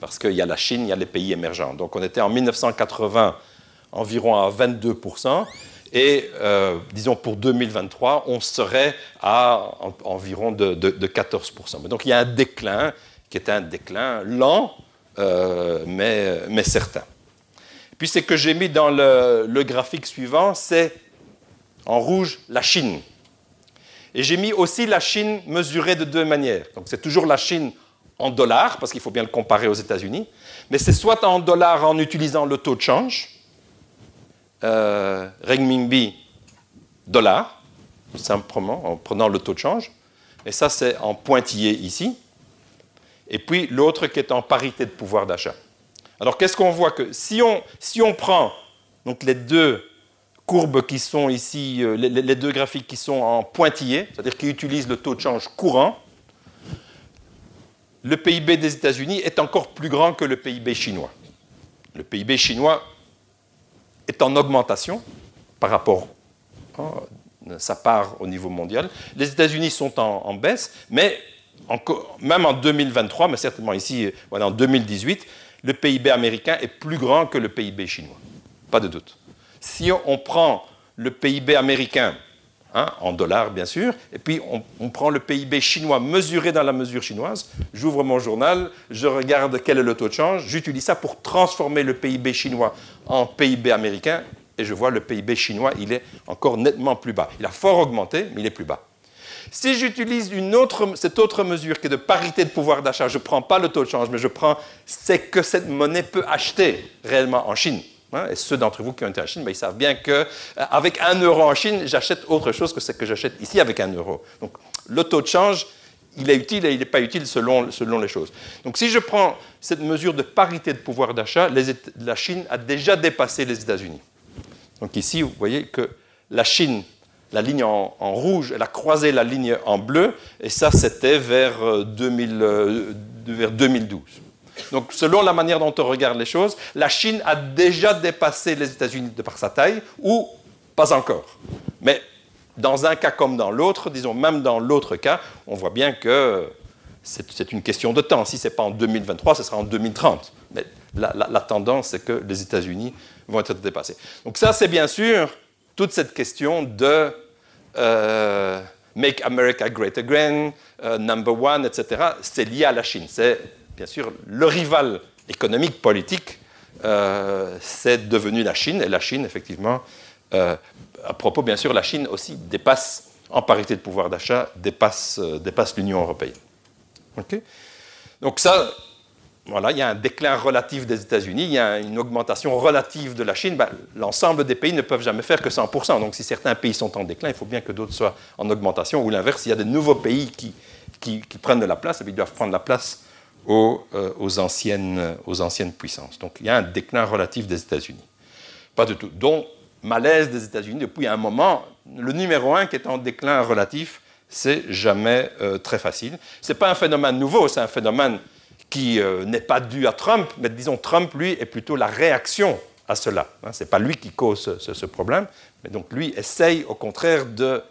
parce qu'il y a la Chine, il y a les pays émergents. Donc on était en 1980 environ à 22% et euh, disons pour 2023, on serait à environ de, 14%. Donc il y a un déclin qui est un déclin lent, euh, mais, mais, certain. Puis ce que j'ai mis dans le, graphique suivant, c'est en rouge la Chine. Et j'ai mis aussi la Chine mesurée de deux manières. Donc c'est toujours la Chine en dollars, parce qu'il faut bien le comparer aux États-Unis, mais c'est soit en dollars en utilisant le taux de change, euh, renminbi dollar, simplement en prenant le taux de change. Et ça, c'est en pointillé ici. Et puis l'autre qui est en parité de pouvoir d'achat. Alors qu'est-ce qu'on voit que si on, si on prend donc, les deux courbes qui sont ici, euh, les, deux graphiques qui sont en pointillé, c'est-à-dire qui utilisent le taux de change courant, le PIB des États-Unis est encore plus grand que le PIB chinois. Le PIB chinois est en augmentation par rapport à sa part au niveau mondial. Les États-Unis sont en, baisse, mais même en 2023, mais certainement ici, voilà, en 2018, le PIB américain est plus grand que le PIB chinois. Pas de doute. Si on, prend le PIB américain, hein, en dollars bien sûr, et puis on, prend le PIB chinois mesuré dans la mesure chinoise, j'ouvre mon journal, je regarde quel est le taux de change, j'utilise ça pour transformer le PIB chinois en PIB américain, et je vois le PIB chinois, il est encore nettement plus bas. Il a fort augmenté, mais il est plus bas. Si j'utilise cette autre mesure qui est de parité de pouvoir d'achat, je ne prends pas le taux de change, mais je prends ce que cette monnaie peut acheter réellement en Chine. Hein, et ceux d'entre vous qui ont été en Chine, ben, ils savent bien qu'avec euh, un euro en Chine, j'achète autre chose que ce que j'achète ici avec un euro. Donc le taux de change, il est utile et il n'est pas utile selon, selon, les choses. Donc si je prends cette mesure de parité de pouvoir d'achat, la Chine a déjà dépassé les États-Unis. Donc ici, vous voyez que la Chine, la ligne en, rouge, elle a croisé la ligne en bleu, et ça c'était vers, 2000, euh, 2012. Donc selon la manière dont on regarde les choses, la Chine a déjà dépassé les États-Unis de par sa taille, ou pas encore. Mais dans un cas comme dans l'autre, disons même dans l'autre cas, on voit bien que c'est une question de temps. Si ce n'est pas en 2023, ce sera en 2030. Mais la, tendance, c'est que les États-Unis vont être dépassés. Donc ça, c'est bien sûr toute cette question de euh, Make America Great Again, euh, Number One, etc. C'est lié à la Chine. C'est bien sûr le rival économique, politique, euh, c'est devenu la Chine. Et la Chine, effectivement, à propos, bien sûr, la Chine aussi dépasse, en parité de pouvoir d'achat, dépasse, dépasse l'Union européenne. Donc ça, il y a un déclin relatif des États-Unis, il y a une augmentation relative de la Chine. Ben, l'ensemble des pays ne peuvent jamais faire que 100%. Donc si certains pays sont en déclin, il faut bien que d'autres soient en augmentation. Ou l'inverse, il y a de nouveaux pays qui, prennent de la place, et eh ils doivent prendre la place aux, euh, aux anciennes puissances. Donc il y a un déclin relatif des États-Unis. Pas du tout. Donc malaise des États-Unis depuis un moment. Le numéro un qui est en déclin relatif, c'est jamais euh, très facile. Ce n'est pas un phénomène nouveau, c'est un phénomène qui euh, n'est pas dû à Trump, mais disons Trump, lui, est plutôt la réaction à cela. Hein. ce n'est pas lui qui cause ce, problème, mais donc lui essaye au contraire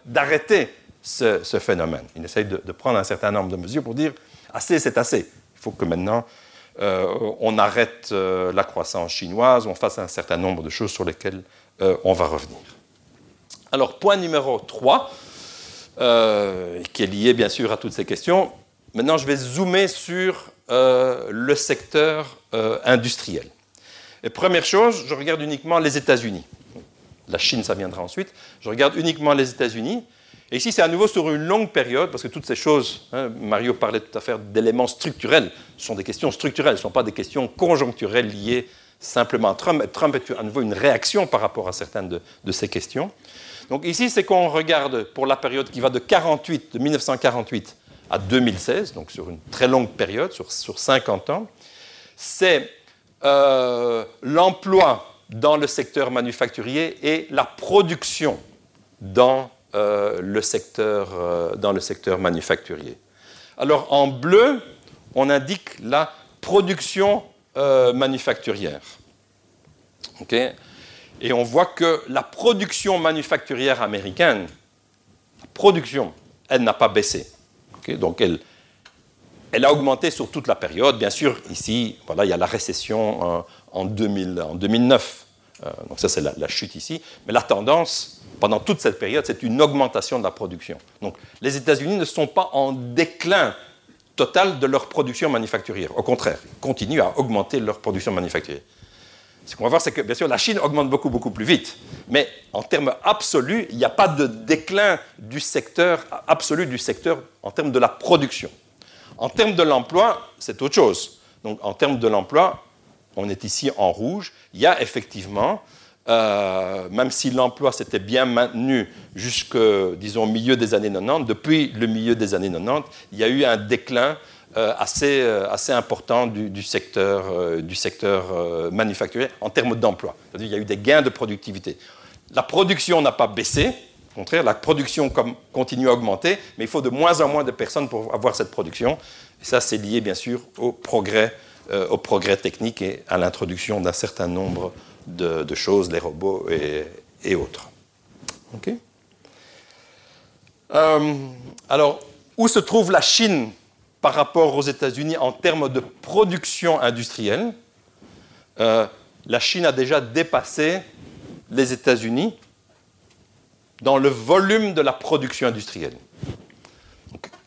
d'arrêter ce, phénomène. Il essaye de, prendre un certain nombre de mesures pour dire assez, c'est assez. Il faut que maintenant euh, on arrête la croissance chinoise, on fasse un certain nombre de choses sur lesquelles on va revenir. Alors, point numéro 3, euh, qui est lié bien sûr à toutes ces questions. Maintenant, je vais zoomer sur euh, le secteur euh, industriel. Et première chose, je regarde uniquement les États-Unis. La Chine, ça viendra ensuite. Je regarde uniquement les États-Unis. Et ici, c'est à nouveau sur une longue période, parce que toutes ces choses, hein, Mario parlait tout à fait d'éléments structurels, ce sont des questions structurelles, ce ne sont pas des questions conjoncturelles liées simplement à Trump. Trump est à nouveau une réaction par rapport à certaines de, de ces questions. Donc ici, c'est qu'on regarde pour la période qui va de 48, de 1948 à 2016, donc sur une très longue période, sur, sur 50 ans, c'est euh, l'emploi dans le secteur manufacturier et la production dans, euh, le, secteur, euh, dans le secteur manufacturier. Alors en bleu, on indique la production manufacturière. Et on voit que la production manufacturière américaine, production, elle n'a pas baissé. Donc elle, elle a augmenté sur toute la période. Bien sûr, ici, voilà, il y a la récession euh, en, 2000, en 2009. Euh, donc ça, c'est la, chute ici. Mais la tendance, pendant toute cette période, c'est une augmentation de la production. Donc les États-Unis ne sont pas en déclin total de leur production manufacturière. Au contraire, ils continuent à augmenter leur production manufacturière. Ce qu'on va voir, c'est que bien sûr la Chine augmente beaucoup, beaucoup plus vite. Mais en termes absolus, il n'y a pas de déclin du secteur absolu du secteur en termes de la production. En termes de l'emploi, c'est autre chose. Donc en termes de l'emploi, on est ici en rouge. Il y a effectivement, euh, même si l'emploi s'était bien maintenu jusqu'au, milieu des années 90, depuis le milieu des années 90, il y a eu un déclin assez, euh, assez important du, secteur, euh, du secteur manufacturier en termes d'emploi. Il y a eu des gains de productivité. La production n'a pas baissé, au contraire, la production continue à augmenter, mais il faut de moins en moins de personnes pour avoir cette production. Et ça, c'est lié bien sûr au progrès, au progrès technique et à l'introduction d'un certain nombre de, choses, les robots et, autres. alors, où se trouve la Chine? Par rapport aux États-Unis en termes de production industrielle, euh, la Chine a déjà dépassé les États-Unis dans le volume de la production industrielle.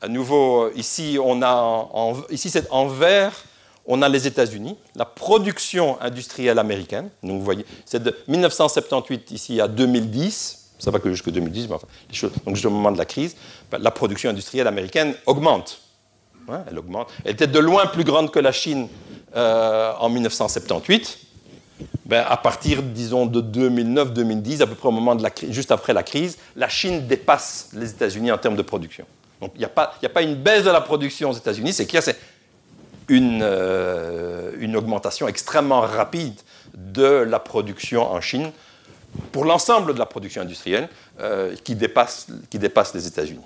à nouveau, ici, on a en, ici c'est en vert, on a les États-Unis, la production industrielle américaine. Donc vous voyez, c'est de 1978 ici à 2010. Ça va que jusqu'en 2010, mais enfin, donc jusqu'au moment de la crise, ben, la production industrielle américaine augmente elle augmente. Elle était de loin plus grande que la Chine euh, en 1978. Ben, à partir, disons, de 2009-2010, à peu près au moment de juste après la crise, la Chine dépasse les États-Unis en termes de production. Donc il n'y a, pas, une baisse de la production aux États-Unis, c'est qu'il y a une, augmentation extrêmement rapide de la production en Chine pour l'ensemble de la production industrielle euh, qui, dépasse, qui dépasse les États-Unis.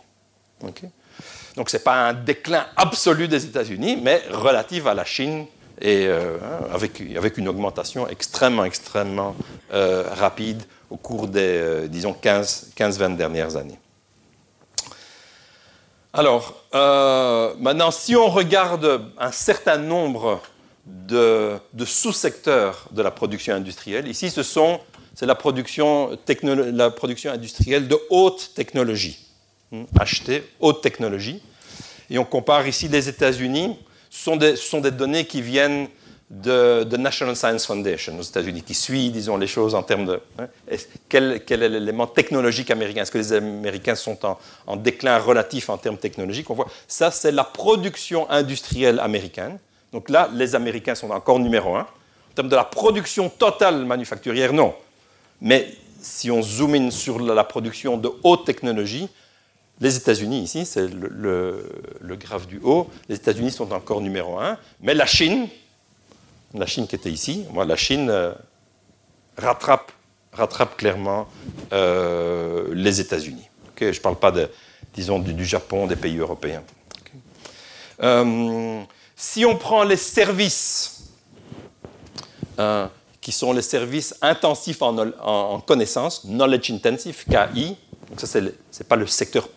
Donc ce n'est pas un déclin absolu des États-Unis, mais relatif à la Chine et euh, avec, avec, une augmentation extrêmement, extrêmement euh, rapide au cours des, euh, disons, 15-20 dernières années. Alors, maintenant, si on regarde un certain nombre de, sous-secteurs de la production industrielle, ici, ce sont, c'est la production industrielle de haute technologie. Hmm, acheter haute technologie. Et on compare ici les États-Unis. Ce sont, des, sont des données qui viennent de, de, National Science Foundation aux États-Unis, qui suit, disons, les choses en termes de hein, quel, quel, est l'élément technologique américain? Est-ce que les Américains sont en, en, déclin relatif en termes technologiques? On voit ça, c'est la production industrielle américaine. Donc là, les Américains sont encore numéro un. En termes de la production totale manufacturière, non. Mais si on zoome sur la production de haute technologie, les États-Unis, ici, c'est le, graphe du haut, les États-Unis sont encore numéro un, mais la Chine, la Chine qui était ici, moi, la Chine euh, rattrape, clairement euh, les États-Unis. je ne parle pas, de, disons, du, Japon, des pays européens. Euh, si on prend les services, qui sont les services intensifs en, en, connaissance, knowledge intensive, KI, donc ça, ce n'est pas le secteur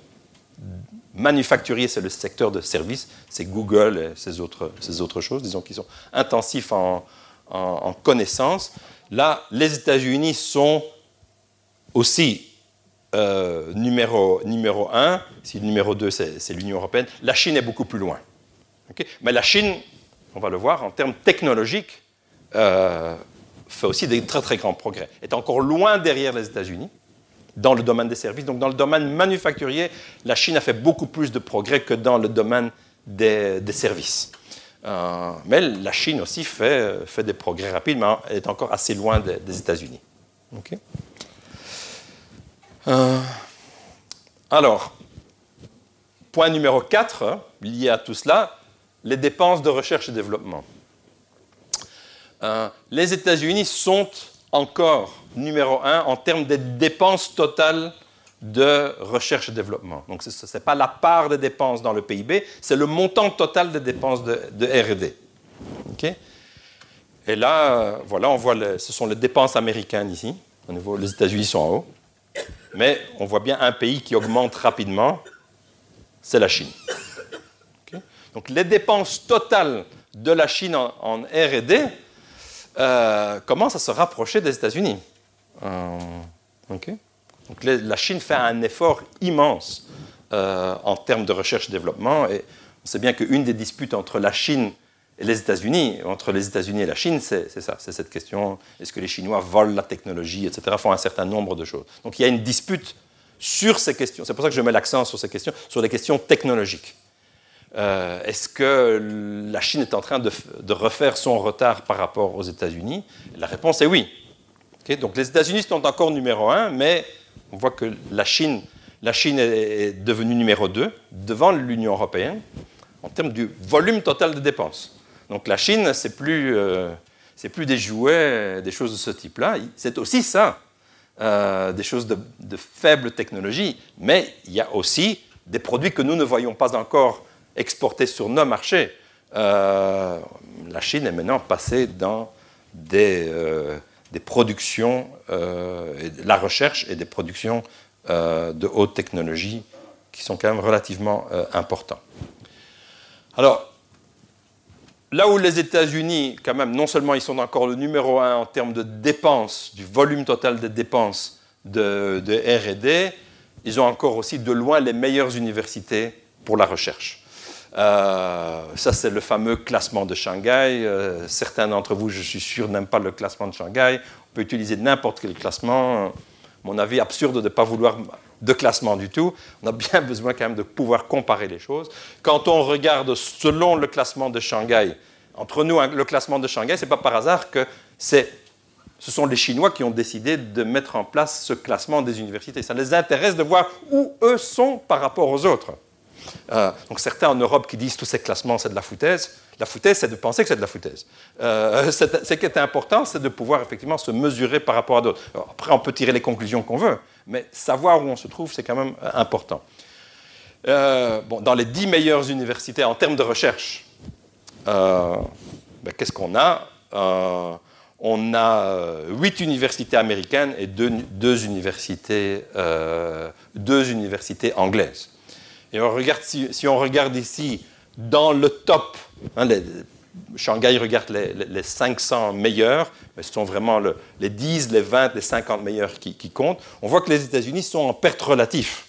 manufacturier, c'est le secteur de services, c'est Google et ces autres, choses, disons, qui sont intensifs en, en, connaissances. Là, les États-Unis sont aussi euh, numéro, numéro un, si le numéro 2 c'est l'Union européenne, la Chine est beaucoup plus loin. Mais la Chine, on va le voir, en termes technologiques, euh, fait aussi des très très grands progrès, est encore loin derrière les États-Unis dans le domaine des services. Donc dans le domaine manufacturier, la Chine a fait beaucoup plus de progrès que dans le domaine des, services. Euh, mais la Chine aussi fait, des progrès rapides, mais elle est encore assez loin des, États-Unis. Euh, alors, point numéro 4, lié à tout cela, les dépenses de recherche et développement. Euh, les États-Unis sont encore numéro un en termes de dépenses totales de recherche et développement. Donc ce n'est pas la part des dépenses dans le PIB, c'est le montant total des dépenses de, RD. et là, voilà, on voit, ce sont les dépenses américaines ici. Les États-Unis sont en haut. Mais on voit bien un pays qui augmente rapidement, c'est la Chine. Donc les dépenses totales de la Chine en RD euh, commencent à se rapprocher des États-Unis? Euh, Donc la Chine fait un effort immense euh, en termes de recherche et développement. Et on sait bien qu'une des disputes entre la Chine et les États-Unis, entre les États-Unis et la Chine, c'est ça, c'est cette question est-ce que les Chinois volent la technologie, etc., font un certain nombre de choses. Donc il y a une dispute sur ces questions. C'est pour ça que je mets l'accent sur ces questions, sur les questions technologiques. Euh, est-ce que la Chine est en train de, refaire son retard par rapport aux États-Unis? La réponse est oui. donc les États-Unis sont encore numéro un, mais on voit que la Chine, est devenue numéro deux devant l'Union européenne en termes du volume total de dépenses. Donc la Chine, c'est plus, euh, plus des jouets, des choses de ce type-là. C'est aussi ça, euh, des choses de faible technologie, mais il y a aussi des produits que nous ne voyons pas encore exportés sur nos marchés. Euh, la Chine est maintenant passée dans des, euh, productions, euh, la recherche et des productions de haute technologie qui sont quand même relativement importants. Alors, là où les États-Unis, quand même, non seulement ils sont encore le numéro un en termes de dépenses, du volume total des dépenses de RD, ils ont encore aussi de loin les meilleures universités pour la recherche. Euh, ça, c'est le fameux classement de Shanghai. Euh, certains d'entre vous, je suis sûr, n'aiment pas le classement de Shanghai. On peut utiliser n'importe quel classement. mon avis, absurde de ne pas vouloir de classement du tout. On a bien besoin quand même de pouvoir comparer les choses. Quand on regarde selon le classement de Shanghai, entre nous, hein, le classement de Shanghai, ce n'est pas par hasard que c'est ce sont les Chinois qui ont décidé de mettre en place ce classement des universités. Ça les intéresse de voir où eux sont par rapport aux autres. Euh, donc certains en Europe qui disent tous ces classements, c'est de la foutaise. La foutaise, c'est de penser que c'est de la foutaise. Euh, ce qui est important, c'est de pouvoir effectivement se mesurer par rapport à d'autres. Après, on peut tirer les conclusions qu'on veut, mais savoir où on se trouve, c'est quand même euh, important. bon, dans les dix meilleures universités en termes de recherche, ben, qu'est-ce qu'on a? On a huit universités américaines et deux, universités, deux universités anglaises. Et on regarde, si, on regarde ici, dans le top, hein, Shanghai regarde les, 500 meilleurs, mais ce sont vraiment les 10, les 20, les 50 meilleurs qui, comptent. On voit que les États-Unis sont en perte relative.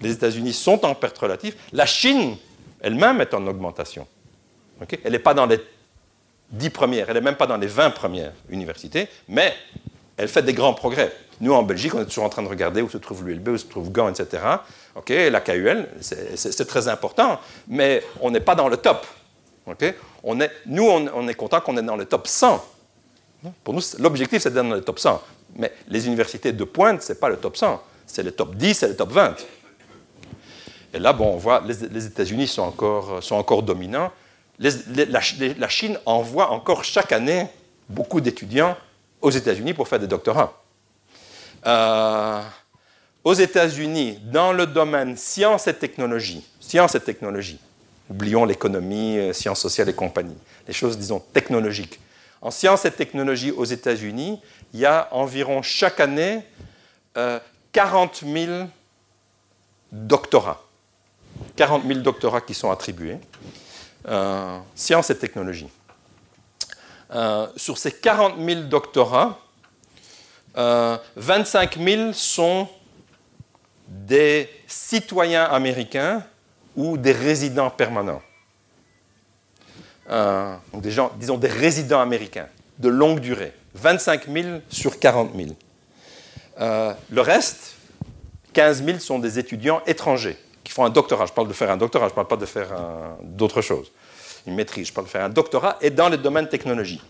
les États-Unis sont en perte relative. La Chine elle-même est en augmentation. Elle n'est pas dans les 10 premières, elle n'est même pas dans les 20 premières universités, mais elle fait des grands progrès. Nous, en Belgique, on est toujours en train de regarder où se trouve l'ULB, où se trouve Gand, etc. Ok, la KUL, c'est très important, mais on n'est pas dans le top. On est, nous, on, est content qu'on est dans le top 100. Pour nous, l'objectif, c'est d'être dans le top 100. Mais les universités de pointe, ce n'est pas le top 100. C'est le top 10, c'est le top 20. Et là, bon, on voit, les, les États-Unis sont encore, dominants. la, Chine envoie encore chaque année beaucoup d'étudiants aux États-Unis pour faire des doctorats. Euh, aux États-Unis, dans le domaine sciences et technologie, sciences et technologie, oublions l'économie, euh, sciences sociales et compagnie, les choses, disons, technologiques. En sciences et technologies aux États-Unis, il y a environ chaque année 40 euh, 000 doctorats. 40 000 doctorats qui sont attribués. Euh, sciences et technologies. sur ces 40 000 doctorats, 25 000 sont des citoyens américains ou des résidents permanents. Euh, des gens, disons des résidents américains de longue durée. 25 000 sur 40 000. Euh, le reste, 15 000 sont des étudiants étrangers qui font un doctorat. Je parle de faire un doctorat, je ne parle pas de faire d'autres choses. Une maîtrise, je parle de faire un doctorat et dans le domaine technologie.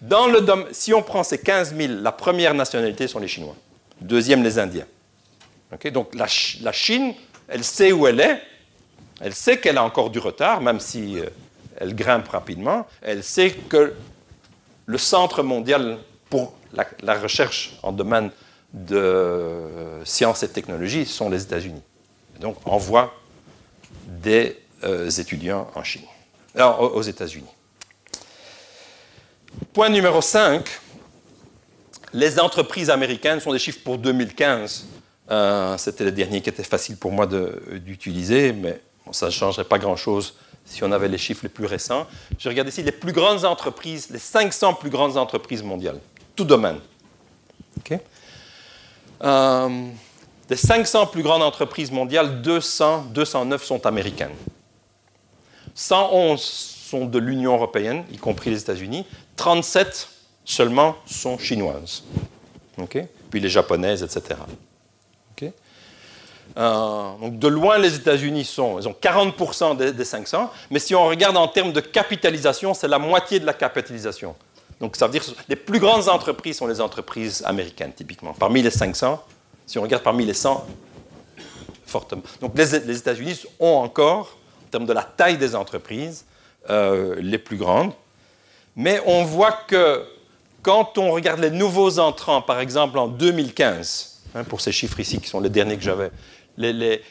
Dans le si on prend ces 15 000, la première nationalité sont les Chinois. Deuxième, les Indiens. Donc la, Chine, elle sait où elle est, elle sait qu'elle a encore du retard, même si euh, elle grimpe rapidement, elle sait que le centre mondial pour la, recherche en domaine de euh, sciences et technologies sont les États-Unis. Donc envoie des euh, étudiants en Chine, aux États-Unis. Point numéro 5, les entreprises américaines sont des chiffres pour 2015. Euh, c'était le dernier qui était facile pour moi d'utiliser, mais ça ne changerait pas grand-chose si on avait les chiffres les plus récents. Je regarde ici les plus grandes entreprises, les 500 plus grandes entreprises mondiales, tout domaine. Euh, des 500 plus grandes entreprises mondiales, 200, 209 sont américaines. 111 sont de l'Union européenne, y compris les États-Unis. 37 seulement sont chinoises. Puis les japonaises, etc. Euh, donc de loin, les États-Unis sont, ils ont 40% des, 500, mais si on regarde en termes de capitalisation, c'est la moitié de la capitalisation. Donc ça veut dire que les plus grandes entreprises sont les entreprises américaines, typiquement. Parmi les 500, si on regarde parmi les 100, fortement. Donc les, États-Unis ont encore, en termes de la taille des entreprises, euh, les plus grandes. Mais on voit que quand on regarde les nouveaux entrants, par exemple en 2015, hein, pour ces chiffres ici qui sont les derniers que j'avais, les,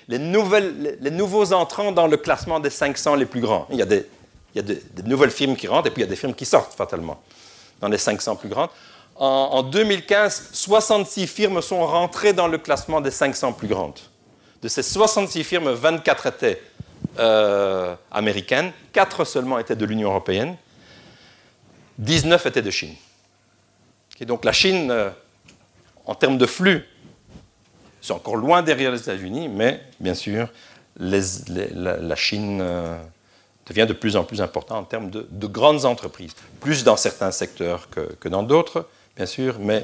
nouveaux entrants dans le classement des 500 les plus grands. Il y a, des, il y a des, nouvelles firmes qui rentrent et puis il y a des firmes qui sortent fatalement dans les 500 plus grandes. En, 2015, 66 firmes sont rentrées dans le classement des 500 plus grandes. De ces 66 firmes, 24 étaient euh, américaines, 4 seulement étaient de l'Union européenne, 19 étaient de Chine. Et donc la Chine, euh, en termes de flux, c'est encore loin derrière les États-Unis, mais bien sûr, la, Chine euh, devient de plus en plus importante en termes de, grandes entreprises, plus dans certains secteurs que, dans d'autres, bien sûr, mais...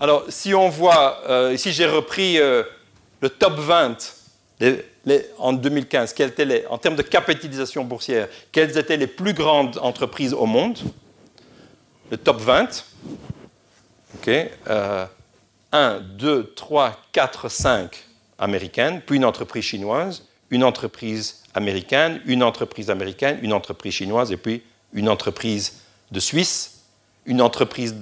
Alors, si on voit, euh, ici j'ai repris euh, le top 20 en 2015, quelles étaient les, en termes de capitalisation boursière, quelles étaient les plus grandes entreprises au monde? Le top 20. OK 1, 2, 3, 4, 5 américaines, puis une entreprise chinoise, une entreprise américaine, une entreprise américaine, une entreprise chinoise, et puis une entreprise de Suisse, une entreprise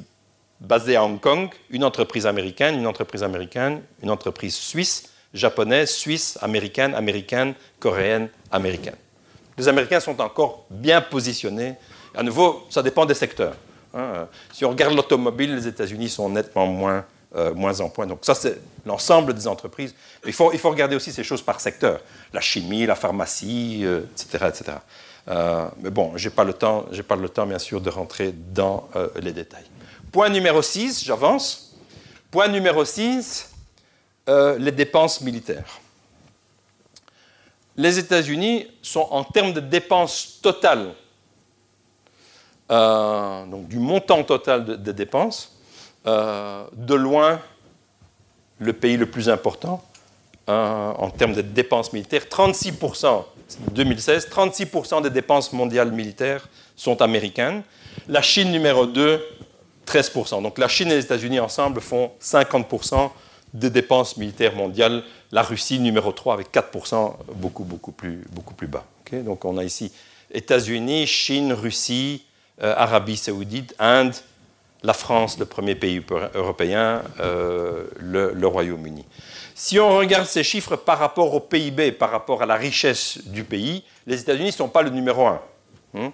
basée à Hong Kong, une entreprise américaine, une entreprise américaine, une entreprise suisse, japonaise, suisse, américaine, américaine, coréenne, américaine. Les Américains sont encore bien positionnés. À nouveau, ça dépend des secteurs. Hein. Si on regarde l'automobile, les États-Unis sont nettement moins moins en point. Donc ça, c'est l'ensemble des entreprises. il, faut, il faut regarder aussi ces choses par secteur. La chimie, la pharmacie, etc. etc. mais bon, je n'ai pas, le temps, pas le temps, bien sûr, de rentrer dans les détails. Point numéro 6, j'avance. Point numéro 6, les dépenses militaires les États-Unis sont en termes de dépenses totales, euh, donc du montant total de, dépenses, euh, de loin le pays le plus important euh, en termes de dépenses militaires. 36%, 2016, 36% des dépenses mondiales militaires sont américaines. La Chine numéro 2, 13%. Donc la Chine et les États-Unis ensemble font 50% des dépenses militaires mondiales. La Russie, numéro 3, avec 4%, beaucoup, beaucoup plus, beaucoup plus bas. Donc on a ici États-Unis, Chine, Russie, euh, Arabie saoudite, Inde, la France, le premier pays européen, euh, le, Royaume-Uni. Si on regarde ces chiffres par rapport au PIB, par rapport à la richesse du pays, les États-Unis ne sont pas le numéro 1. Hein.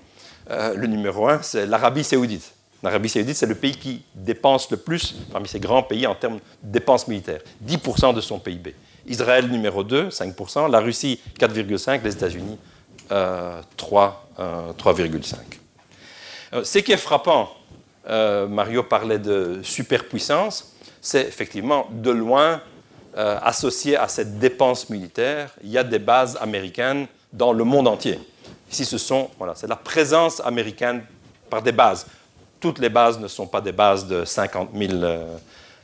Euh, le numéro 1, c'est l'Arabie saoudite. L'Arabie saoudite, c'est le pays qui dépense le plus parmi ces grands pays en termes de dépenses militaires, 10% de son PIB. Israël numéro 2, 5%, la Russie 4,5%, les États-Unis 3, euh, 3,5%. Euh, euh, ce qui est frappant, Mario parlait de superpuissance, c'est effectivement de loin associé à cette dépense militaire, il y a des bases américaines dans le monde entier. Ici, ce sont, voilà, c'est la présence américaine par des bases toutes les bases ne sont pas des bases de 50 000, euh,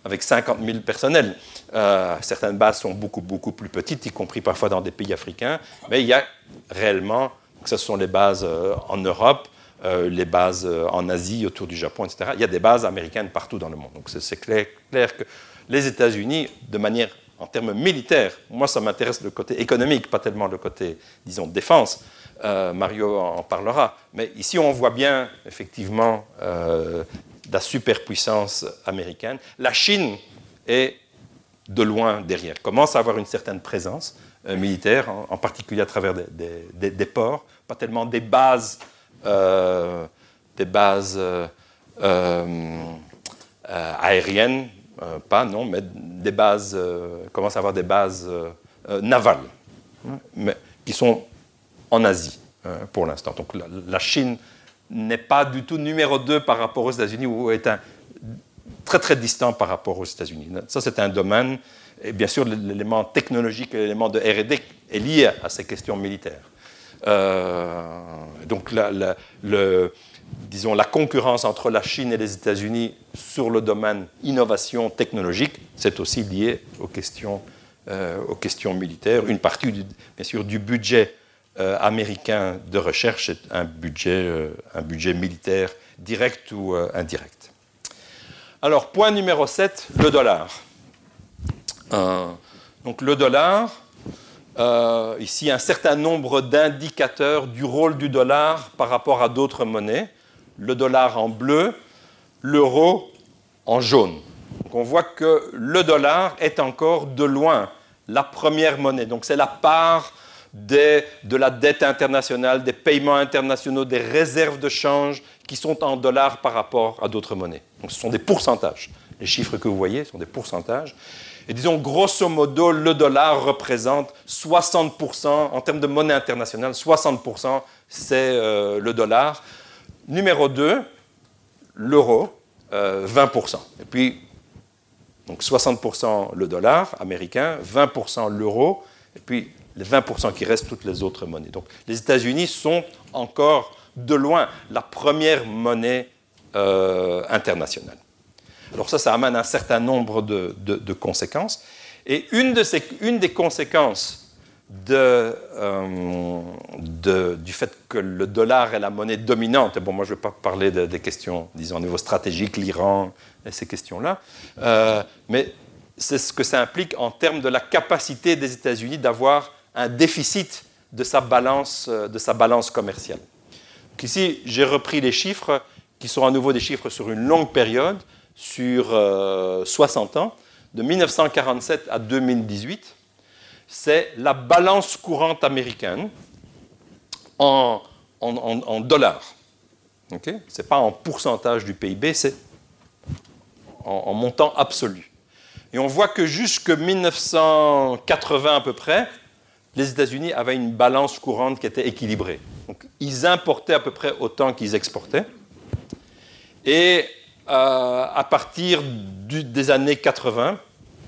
avec 50 000 personnels. Euh, certaines bases sont beaucoup, beaucoup plus petites, y compris parfois dans des pays africains. Mais il y a réellement, que ce sont les bases euh, en Europe, les bases en Asie, autour du Japon, etc. Il y a des bases américaines partout dans le monde. Donc c'est clair, que les États-Unis, de manière en termes militaires, moi ça m'intéresse le côté économique, pas tellement le côté, disons, défense, euh, Mario en parlera. Mais ici, on voit bien, effectivement, euh, la superpuissance américaine. La Chine est de loin derrière, commence à avoir une certaine présence euh, militaire, en, particulier à travers des, ports, pas tellement des bases, des bases aériennes, pas non, mais des bases, commence à avoir des bases navales, mais qui sont en Asie euh, pour l'instant. Donc la, Chine n'est pas du tout numéro 2 par rapport aux États-Unis ou est un, très très distant par rapport aux États-Unis. Ça, c'est un domaine, et bien sûr, l'élément technologique, l'élément de RD est lié à ces questions militaires. Euh, donc, la, disons, la concurrence entre la Chine et les États-Unis sur le domaine innovation technologique, c'est aussi lié aux questions, euh, aux questions militaires. Une partie, bien sûr, du budget euh, américain de recherche est un budget, un budget militaire direct ou indirect. Alors, point numéro 7, le dollar. donc le dollar, ici un certain nombre d'indicateurs du rôle du dollar par rapport à d'autres monnaies. Le dollar en bleu, l'euro en jaune. Donc on voit que le dollar est encore de loin la première monnaie. Donc c'est la part de la dette internationale, des paiements internationaux, des réserves de change qui sont en dollars par rapport à d'autres monnaies. Donc ce sont des pourcentages. Les chiffres que vous voyez sont des pourcentages. Et disons, grosso modo, le dollar représente 60%, en termes de monnaie internationale, 60% c'est euh, le dollar. Numéro 2, l'euro, 20%. Euh, Et puis, donc 60% le dollar américain, 20% l'euro, et puis les 20% qui restent, toutes les autres monnaies. Donc les États-Unis sont encore de loin la première monnaie euh, internationale. Alors ça, ça amène un certain nombre de, conséquences. Et une, des conséquences euh, du fait que le dollar est la monnaie dominante, et bon, moi je ne vais pas parler des questions, disons, au niveau stratégique, l'Iran et ces questions-là, euh, mais c'est ce que ça implique en termes de la capacité des États-Unis d'avoir un déficit de sa balance, euh, de sa balance commerciale. ici, j'ai repris les chiffres qui sont à nouveau des chiffres sur une longue période, sur 60 euh, ans, de 1947 à 2018. C'est la balance courante américaine en, dollars. Ce n'est pas en pourcentage du PIB, c'est en, montant absolu. Et on voit que jusque 1980 à peu près, les États-Unis avaient une balance courante qui était équilibrée. Donc, ils importaient à peu près autant qu'ils exportaient. Et euh, à partir des années 80,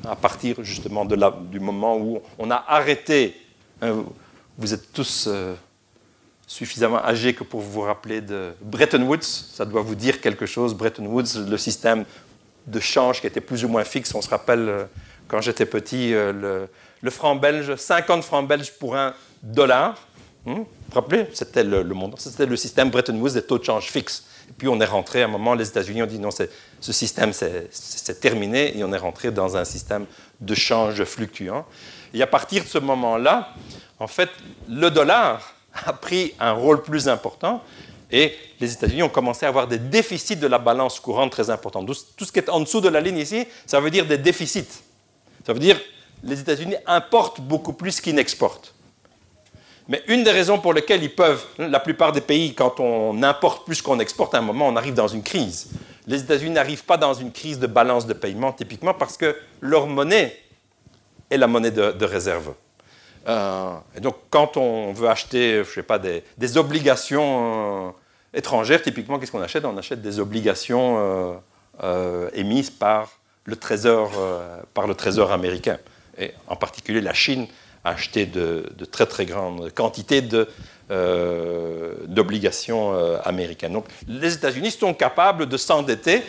à partir justement du moment où on a arrêté, hein, vous êtes tous euh, suffisamment âgés que pour vous rappeler de Bretton Woods, ça doit vous dire quelque chose, Bretton Woods, le système de change qui était plus ou moins fixe, on se rappelle euh, quand j'étais petit, le, franc belge, 50 francs belges pour un dollar. Hmm? Vous vous rappelez? C'était le c'était le système Bretton Woods des taux de change fixes. Et puis on est rentré à un moment, les États-Unis ont dit non, ce système c'est terminé et on est rentré dans un système de change fluctuant. Et à partir de ce moment-là, en fait, le dollar a pris un rôle plus important et les États-Unis ont commencé à avoir des déficits de la balance courante très importants. Tout ce qui est en dessous de la ligne ici, ça veut dire des déficits. Ça veut dire les États-Unis importent beaucoup plus qu'ils n'exportent. Mais une des raisons pour lesquelles ils peuvent, la plupart des pays, quand on importe plus qu'on exporte, à un moment, on arrive dans une crise. Les États-Unis n'arrivent pas dans une crise de balance de paiement, typiquement parce que leur monnaie est la monnaie de, réserve. Euh, et donc, quand on veut acheter, je sais pas, des, obligations euh, étrangères, typiquement, qu'est-ce qu'on achète? On achète des obligations euh, émises par le trésor, par le trésor américain et en particulier la Chine, a acheté de, très très grandes quantités euh, d'obligations euh, américaines. Donc les États-Unis sont capables de s'endetter,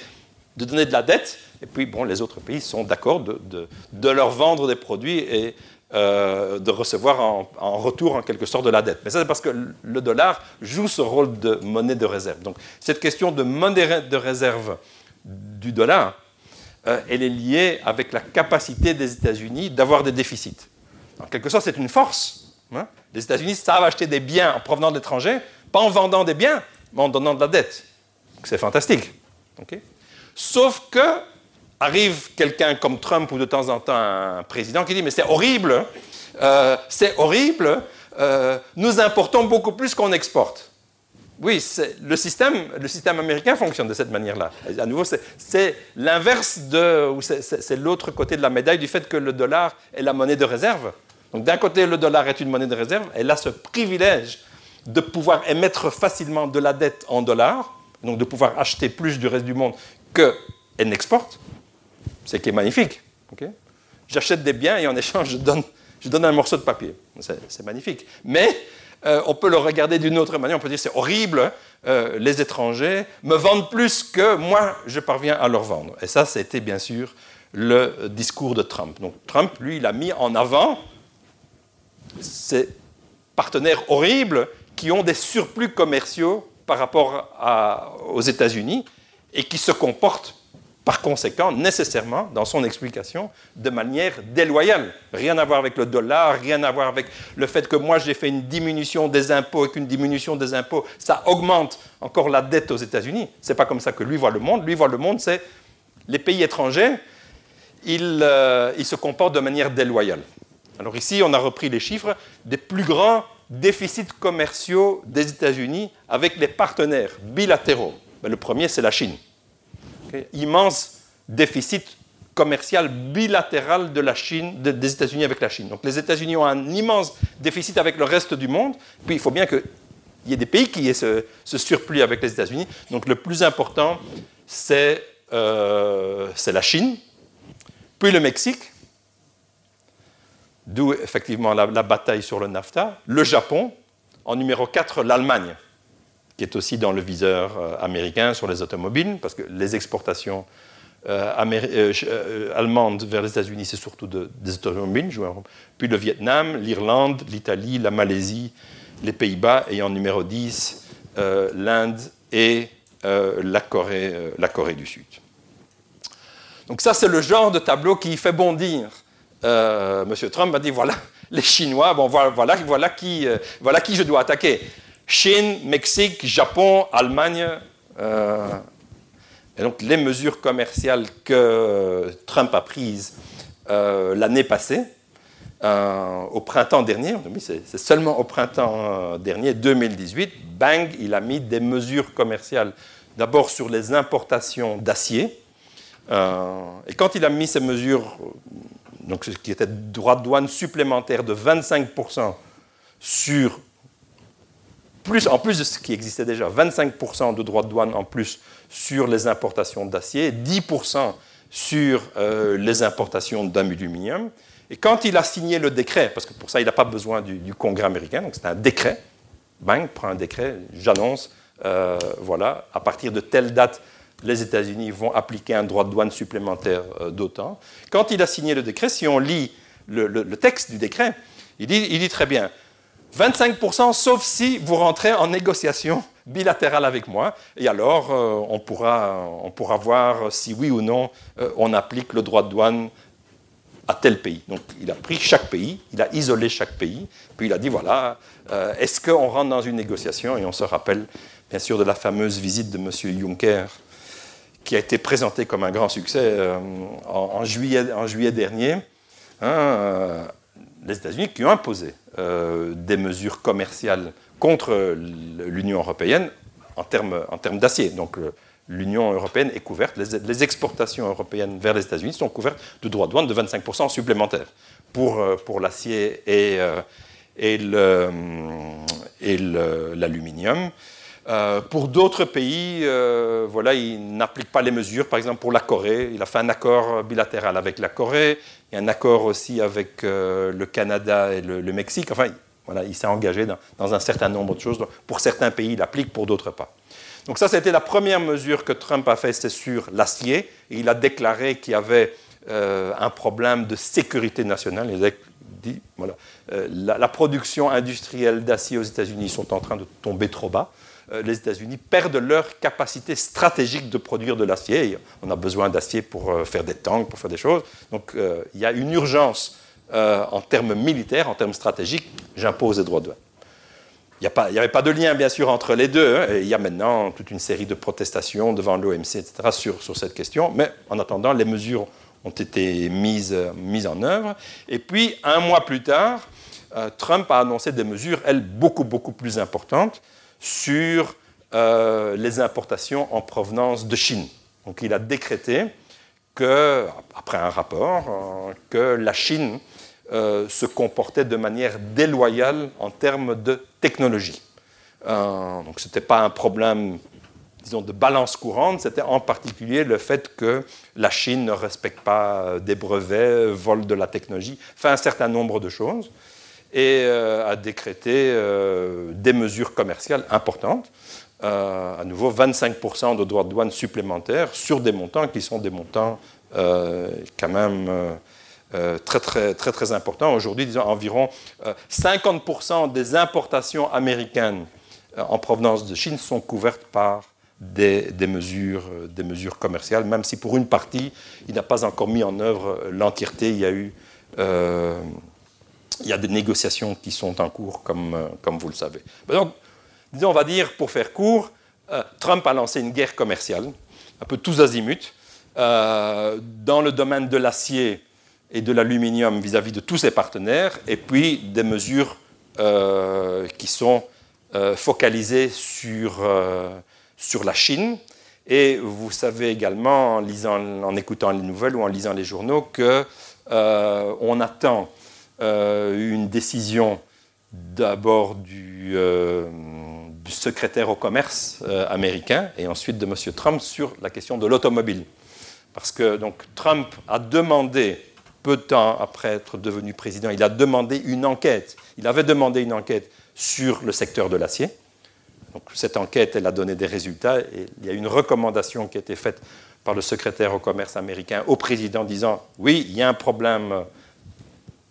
de donner de la dette, et puis bon, les autres pays sont d'accord de, leur vendre des produits et euh, de recevoir en, en, retour en quelque sorte de la dette. Mais ça c'est parce que le dollar joue ce rôle de monnaie de réserve. Donc cette question de monnaie de réserve du dollar, elle est liée avec la capacité des États-Unis d'avoir des déficits. En quelque sorte, c'est une force. Hein. les États-Unis savent acheter des biens en provenant de l'étranger, pas en vendant des biens, mais en donnant de la dette. C'est fantastique. Sauf que arrive quelqu'un comme Trump ou de temps en temps un président qui dit mais c'est horrible, euh, c'est horrible, euh, nous importons beaucoup plus qu'on exporte. Oui, le système, le système américain fonctionne de cette manière-là. À nouveau, c'est l'inverse de, ou c'est l'autre côté de la médaille du fait que le dollar est la monnaie de réserve. Donc d'un côté, le dollar est une monnaie de réserve, elle a ce privilège de pouvoir émettre facilement de la dette en dollars, donc de pouvoir acheter plus du reste du monde qu'elle n'exporte, ce qui est magnifique. J'achète des biens et en échange, je donne, je donne un morceau de papier. C'est magnifique. Mais euh, on peut le regarder d'une autre manière. On peut dire c'est horrible, euh, les étrangers me vendent plus que moi, je parviens à leur vendre. Et ça, c'était bien sûr le discours de Trump. Donc Trump, lui, il a mis en avant ces partenaires horribles qui ont des surplus commerciaux par rapport aux États-Unis et qui se comportent par conséquent, nécessairement, dans son explication, de manière déloyale. Rien à voir avec le dollar, rien à voir avec le fait que moi j'ai fait une diminution des impôts et qu'une diminution des impôts, ça augmente encore la dette aux États-Unis. C'est pas comme ça que lui voit le monde. Lui voit le monde, c'est les pays étrangers, ils, euh, ils se comportent de manière déloyale. Alors ici, on a repris les chiffres des plus grands déficits commerciaux des États-Unis avec les partenaires bilatéraux. Ben, le premier, c'est la Chine immense déficit commercial bilatéral de la Chine, des États-Unis avec la Chine. Donc les États-Unis ont un immense déficit avec le reste du monde. Puis il faut bien qu'il y ait des pays qui aient ce, surplus avec les États-Unis. Donc le plus important, c'est euh, la Chine, puis le Mexique, d'où effectivement la, bataille sur le NAFTA, le Japon, en numéro 4, l'Allemagne qui est aussi dans le viseur euh, américain sur les automobiles, parce que les exportations euh, euh, allemandes vers les États-Unis, c'est surtout des automobiles. Puis le Vietnam, l'Irlande, l'Italie, la Malaisie, les Pays-Bas, et en numéro 10, l'Inde et la, Corée, la Corée du Sud. Donc ça, c'est le genre de tableau qui fait bondir. Monsieur Trump a dit, voilà, les Chinois, bon, voilà, voilà, qui, voilà qui je dois attaquer. Chine, Mexique, Japon, Allemagne. Euh, et donc les mesures commerciales que Trump a prises euh, l'année passée, euh, au printemps dernier, c'est seulement au printemps dernier, 2018, bang, il a mis des mesures commerciales, d'abord sur les importations d'acier, et quand il a mis ces mesures, donc ce qui était droit de douane supplémentaire de 25% sur plus, en plus de ce qui existait déjà, 25% de droits de douane en plus sur les importations d'acier, 10% sur euh, les importations d'aluminium. Et quand il a signé le décret, parce que pour ça il n'a pas besoin du, Congrès américain, donc c'est un décret, bang, prend un décret, j'annonce, euh, voilà, à partir de telle date, les États-Unis vont appliquer un droit de douane supplémentaire euh, d'autant. Quand il a signé le décret, si on lit le, texte du décret, il dit, très bien, 25%, sauf si vous rentrez en négociation bilatérale avec moi, et alors euh, on, pourra, voir si oui ou non euh, on applique le droit de douane à tel pays. Donc il a pris chaque pays, il a isolé chaque pays, puis il a dit voilà, est-ce qu'on rentre dans une négociation? Et on se rappelle bien sûr de la fameuse visite de M. Juncker qui a été présentée comme un grand succès en, juillet, en, juillet, dernier. Hein, les États-Unis qui ont imposé euh, des mesures commerciales contre l'Union européenne en termes, d'acier. Donc l'Union européenne est couverte, les, exportations européennes vers les États-Unis sont couvertes de droits de douane de 25% supplémentaires pour, euh, l'acier euh, et l'aluminium. Euh, pour d'autres pays, euh, voilà, ils n'appliquent pas les mesures. Par exemple, pour la Corée, il a fait un accord bilatéral avec la Corée. Il y a un accord aussi avec euh, le Canada et le, Mexique. Enfin, voilà, il s'est engagé dans, un certain nombre de choses. Pour certains pays, il applique, pour d'autres pas. Donc ça, c'était la première mesure que Trump a faite, c'est sur l'acier. il a déclaré qu'il y avait un problème de sécurité nationale. Il a dit, voilà, la, la production industrielle d'acier aux États-Unis sont en train de tomber trop bas. Euh, les États-Unis perdent leur capacité stratégique de produire de l'acier. On a besoin d'acier pour euh, faire des tanks, pour faire des choses. Donc euh, il y a une urgence en termes militaires, en termes stratégiques. J'impose des droits de douane. Il n'y avait pas de lien, bien sûr, entre les deux. Hein, il y a maintenant toute une série de protestations devant l'OMC, etc., sur, cette question. Mais en attendant, les mesures ont été mises en œuvre. Et puis, un mois plus tard, Trump a annoncé des mesures, elles, beaucoup, beaucoup plus importantes sur euh, les importations en provenance de Chine. Donc il a décrété que, après un rapport, euh, que la Chine euh, se comportait de manière déloyale en termes de technologie. donc ce n'était pas un problème disons, de balance courante, c'était en particulier le fait que la Chine ne respecte pas des brevets, vole de la technologie, fait un certain nombre de choses et euh, a décrété euh, des mesures commerciales importantes. Euh, à nouveau, 25% de droits de douane supplémentaires sur des montants qui sont des montants quand même très, très, très, très importants. Aujourd'hui, disons environ 50% des importations américaines en provenance de Chine sont couvertes par des, mesures, des mesures commerciales, même si pour une partie, il n'a pas encore mis en œuvre l'entièreté. Il y a eu il y a des négociations qui sont en cours, comme, euh, comme vous le savez. Donc, disons, on va dire, pour faire court, euh, Trump a lancé une guerre commerciale, un peu tous azimuts, euh, dans le domaine de l'acier et de l'aluminium vis-à-vis de tous ses partenaires, et puis des mesures qui sont focalisées sur, sur la Chine. Et vous savez également, en, lisant, en écoutant les nouvelles ou en lisant les journaux, qu'on attend une décision d'abord du, euh, secrétaire au commerce euh, américain et ensuite de M. Trump sur la question de l'automobile. Parce que donc, Trump a demandé, peu de temps après être devenu président, il a demandé une enquête. Il avait demandé une enquête sur le secteur de l'acier. Donc, cette enquête, elle a donné des résultats et il y a une recommandation qui a été faite par le secrétaire au commerce américain au président disant oui, il y a un problème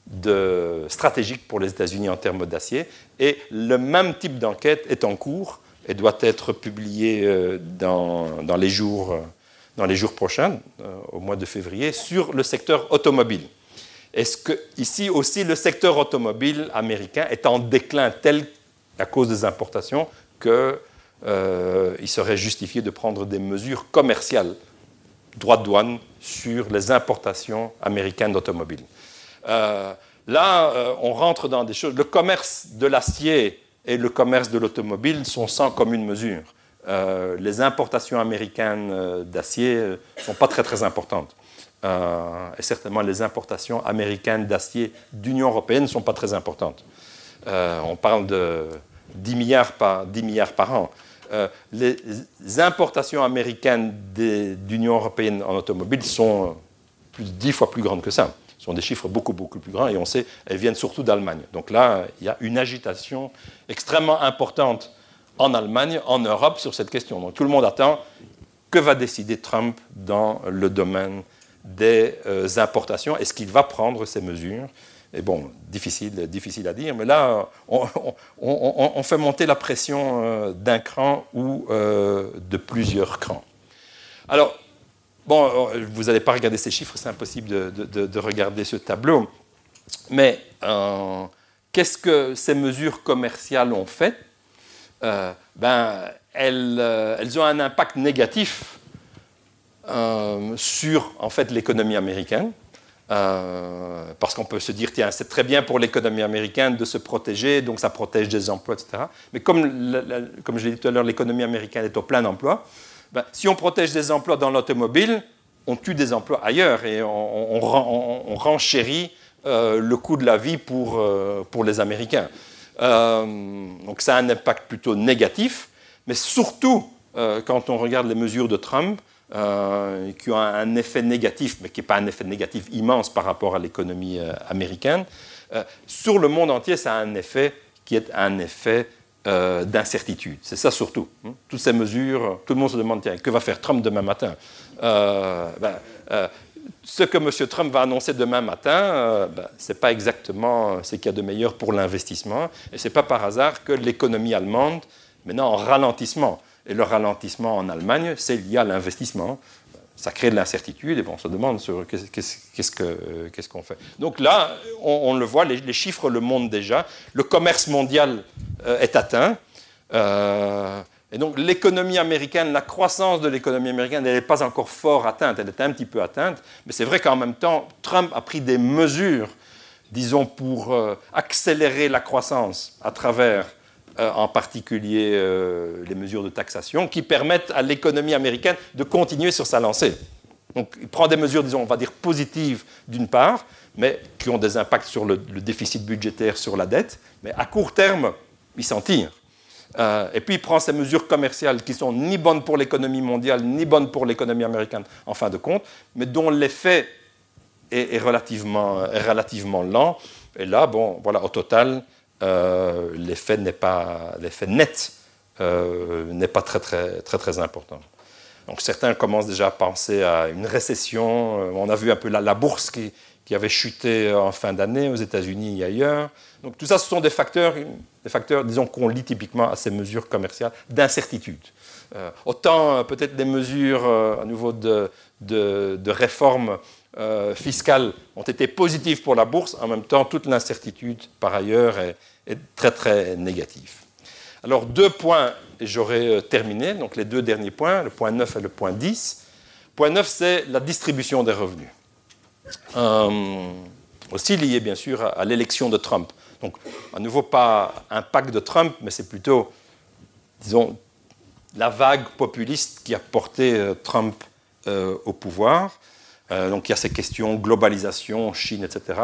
de, stratégique pour les États-Unis en termes d'acier. Et le même type d'enquête est en cours et doit être publié euh, dans, dans, les, jours, euh, dans les jours prochains, euh, au mois de février, sur le secteur automobile. Est-ce que ici aussi le secteur automobile américain est en déclin tel à cause des importations qu'il serait justifié de prendre des mesures commerciales, droit de douane, sur les importations américaines d'automobiles? Euh, là, euh, on rentre dans des choses. Le commerce de l'acier et le commerce de l'automobile sont sans commune mesure. euh, les importations américaines d'acier ne sont pas très très importantes. et certainement les importations américaines d'acier d'Union européenne ne sont pas très importantes. on parle de 10 milliards par, 10 milliards par an. les importations américaines d'Union européenne en automobile sont plus 10 fois plus grandes que ça sont des chiffres beaucoup, beaucoup plus grands, et on sait, elles viennent surtout d'Allemagne. Donc là, il y a une agitation extrêmement importante en Allemagne, en Europe, sur cette question. Donc tout le monde attend que va décider Trump dans le domaine des euh, importations? Est-ce qu'il va prendre ces mesures? Et bon, difficile, difficile à dire, mais là, on, fait monter la pression euh, d'un cran ou euh, de plusieurs crans. Alors, Bon, euh, vous n'allez pas regarder ces chiffres, c'est impossible de, regarder ce tableau. Mais euh, qu'est-ce que ces mesures commerciales ont fait? Euh, ben, elles, ont un impact négatif sur en fait l'économie américaine. parce qu'on peut se dire, tiens, c'est très bien pour l'économie américaine de se protéger, donc ça protège des emplois, etc. Mais comme, comme je l'ai dit tout à l'heure, l'économie américaine est au plein emploi, ben, si on protège des emplois dans l'automobile, on tue des emplois ailleurs et on, renchérit euh, le coût de la vie pour, euh, pour les Américains. Euh, donc ça a un impact plutôt négatif, mais surtout quand on regarde les mesures de Trump, qui ont un effet négatif, mais qui n'est pas un effet négatif immense par rapport à l'économie américaine, sur le monde entier, ça a un effet qui est un effet euh, d'incertitude. C'est ça surtout. Hein. Toutes ces mesures, tout le monde se demande, tiens, que va faire Trump demain matin? Euh, ben, euh, Ce que M. Trump va annoncer demain matin, ben, ce n'est pas exactement ce qu'il y a de meilleur pour l'investissement. Et ce n'est pas par hasard que l'économie allemande, maintenant en ralentissement, et le ralentissement en Allemagne, c'est lié à l'investissement ça crée de l'incertitude et bon, on se demande qu'est-ce qu'on fait. Donc là, on, le voit, les, chiffres le montrent déjà. Le commerce mondial euh, est atteint. Euh, et donc l'économie américaine, la croissance de l'économie américaine, elle n'est pas encore fort atteinte, elle est un petit peu atteinte. Mais c'est vrai qu'en même temps, Trump a pris des mesures, disons, pour euh, accélérer la croissance à travers euh, en particulier euh, les mesures de taxation, qui permettent à l'économie américaine de continuer sur sa lancée. Donc il prend des mesures, disons, on va dire positives d'une part, mais qui ont des impacts sur le, déficit budgétaire, sur la dette, mais à court terme, il s'en tire. Euh, et puis il prend ces mesures commerciales qui sont ni bonnes pour l'économie mondiale, ni bonnes pour l'économie américaine, en fin de compte, mais dont l'effet est, relativement lent. Et là, bon, voilà, au total, euh, l'effet n'est pas l'effet net euh, n'est pas très très très très important. Donc certains commencent déjà à penser à une récession. Euh, on a vu un peu la, bourse qui, qui, avait chuté en fin d'année aux États-Unis et ailleurs. Donc tout ça, ce sont des facteurs, des facteurs, disons, qu'on lit typiquement à ces mesures commerciales d'incertitude. autant peut-être des mesures à nouveau de, de, de réforme euh, fiscales ont été positives pour la bourse, en même temps, toute l'incertitude, par ailleurs, est, très, très négative. Alors, deux points, et j'aurai euh, terminé, donc les deux derniers points, le point 9 et le point 10. Point 9, c'est la distribution des revenus. Euh, aussi lié, bien sûr, à, l'élection de Trump. Donc, à nouveau, pas un pacte de Trump, mais c'est plutôt, disons, la vague populiste qui a porté Trump au pouvoir. Euh, donc il y a ces questions globalisation, Chine, etc.,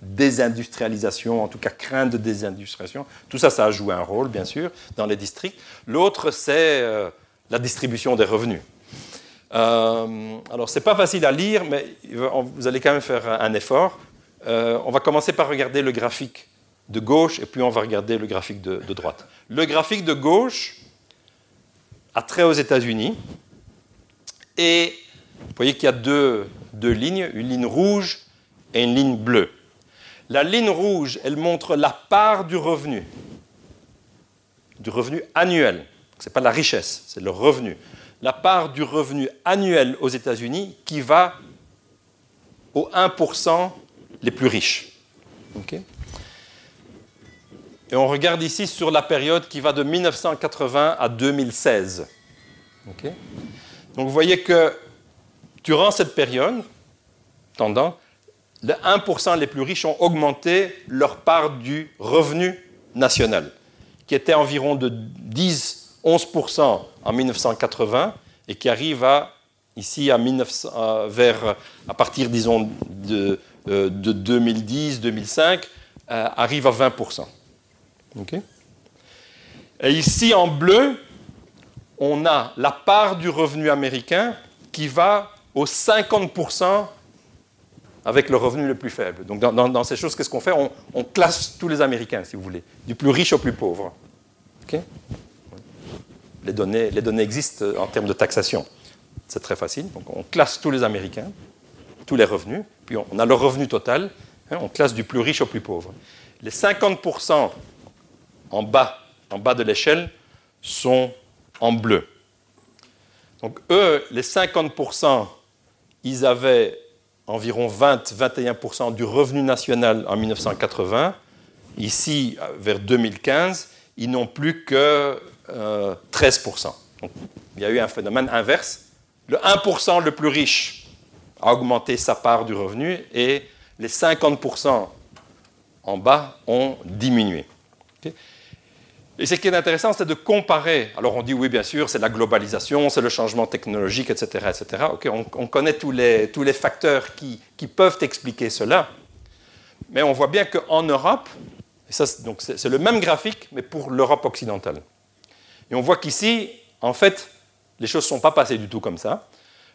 désindustrialisation, en tout cas crainte de désindustrialisation. Tout ça, ça a joué un rôle, bien sûr, dans les districts. L'autre, c'est euh, la distribution des revenus. Euh, alors, ce n'est pas facile à lire, mais vous allez quand même faire un effort. on va commencer par regarder le graphique de gauche, et puis on va regarder le graphique de, de droite. Le graphique de gauche a trait aux États-Unis, et vous voyez qu'il y a deux, lignes, une ligne rouge et une ligne bleue. La ligne rouge, elle montre la part du revenu, du revenu annuel. Ce n'est pas la richesse, c'est le revenu. La part du revenu annuel aux États-Unis qui va aux 1% les plus riches. et on regarde ici sur la période qui va de 1980 à 2016. Donc vous voyez que Durant cette période, tendant, les 1% les plus riches ont augmenté leur part du revenu national, qui était environ de 10 11% en 1980 et qui arrive à, ici à, 1900, vers, à partir, disons, de, de 2010-2005, arrive à 20%. Et ici, en bleu, on a la part du revenu américain qui va aux 50% avec le revenu le plus faible. Donc dans, ces choses, qu'est-ce qu'on fait? On, classe tous les Américains, si vous voulez, du plus riche au plus pauvre. les, données, existent en termes de taxation. C'est très facile. Donc on classe tous les Américains, tous les revenus, puis on, a le revenu total, hein, on classe du plus riche au plus pauvre. Les 50% en bas, en bas de l'échelle sont en bleu. Donc eux, les 50%, ils avaient environ 20-21% du revenu national en 1980. Ici, vers 2015, ils n'ont plus que 13%. Euh, Donc, il y a eu un phénomène inverse. Le 1% le plus riche a augmenté sa part du revenu et les 50% en bas ont diminué. Et ce qui est intéressant, c'est de comparer. Alors on dit oui, bien sûr, c'est la globalisation, c'est le changement technologique, etc. etc. on, connaît tous les, tous les facteurs qui, qui, peuvent expliquer cela. Mais on voit bien qu'en Europe, c'est le même graphique, mais pour l'Europe occidentale. Et on voit qu'ici, en fait, les choses ne sont pas passées du tout comme ça.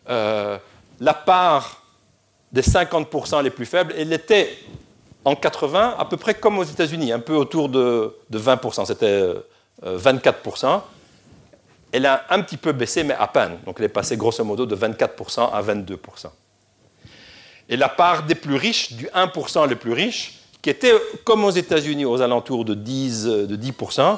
Euh, la part des 50% les plus faibles, elle était en 80 à peu près comme aux États-Unis, un peu autour de, 20%, c'était 24%. Euh, elle a un petit peu baissé, mais à peine. Donc elle est passée grosso modo de 24% à 22%. Et la part des plus riches, du 1% les plus riches, qui était comme aux États-Unis aux alentours de 10%, de 10%,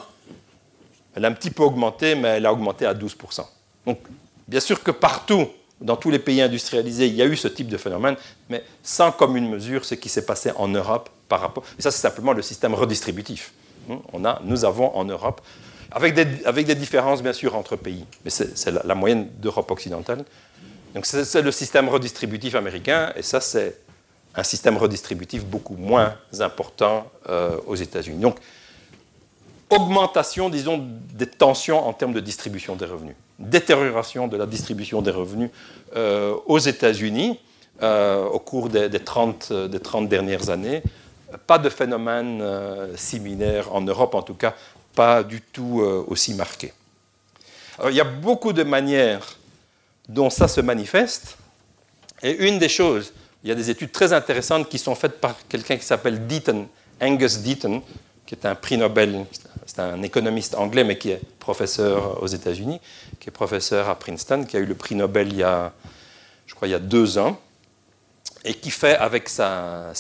elle a un petit peu augmenté, mais elle a augmenté à 12%. Donc bien sûr que partout dans tous les pays industrialisés, il y a eu ce type de phénomène, mais sans commune mesure ce qui s'est passé en Europe par rapport. Et ça, c'est simplement le système redistributif. Hmm? On a, nous avons en Europe, avec des, avec des différences bien sûr entre pays, mais c'est la, moyenne d'Europe occidentale. Donc c'est le système redistributif américain, et ça, c'est un système redistributif beaucoup moins important euh, aux États-Unis. Donc, augmentation, disons, des tensions en termes de distribution des revenus détérioration de la distribution des revenus euh, aux États-Unis euh, au cours des, 30, des, 30, dernières années. Pas de phénomène euh, similaire en Europe, en tout cas pas du tout aussi marqué. il y a beaucoup de manières dont ça se manifeste. Et une des choses, il y a des études très intéressantes qui sont faites par quelqu'un qui s'appelle Deaton, Angus Deaton, qui est un prix Nobel, c'est un économiste anglais, mais qui est professeur aux États-Unis, qui est professeur à Princeton, qui a eu le prix Nobel il y a, je crois, il y a deux ans, et qui fait avec sa,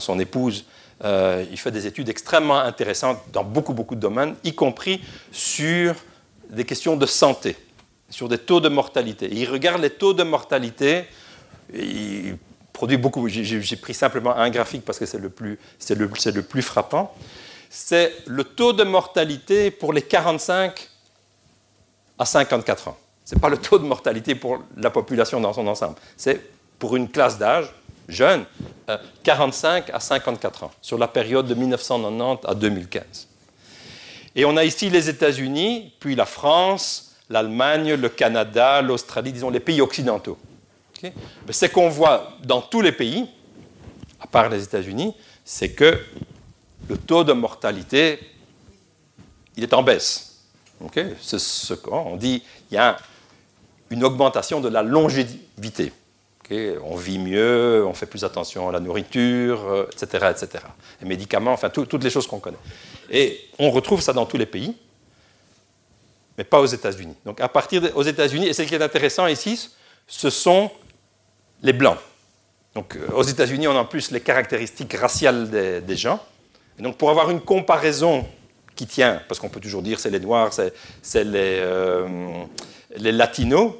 son épouse, euh, il fait des études extrêmement intéressantes dans beaucoup, beaucoup de domaines, y compris sur des questions de santé, sur des taux de mortalité. il regarde les taux de mortalité, il produit beaucoup, j'ai pris simplement un graphique parce que c'est le, le, le plus frappant c'est le taux de mortalité pour les 45 à 54 ans. Ce n'est pas le taux de mortalité pour la population dans son ensemble. C'est pour une classe d'âge jeune, 45 euh, à 54 ans, sur la période de 1990 à 2015. Et on a ici les États-Unis, puis la France, l'Allemagne, le Canada, l'Australie, disons les pays occidentaux. Okay ce qu'on voit dans tous les pays, à part les États-Unis, c'est que le taux de mortalité, il est en baisse. C'est ce qu'on dit, il y a une augmentation de la longévité. On vit mieux, on fait plus attention à la nourriture, etc. Euh, etc. Les médicaments, enfin toutes les choses qu'on connaît. Et on retrouve ça dans tous les pays, mais pas aux États-Unis. Donc à partir aux États-Unis, et ce qui est intéressant ici, ce sont les blancs. Donc euh, aux États-Unis, on a en plus les caractéristiques raciales des gens donc pour avoir une comparaison qui tient, parce qu'on peut toujours dire c'est les Noirs, c'est les, euh, les, Latinos,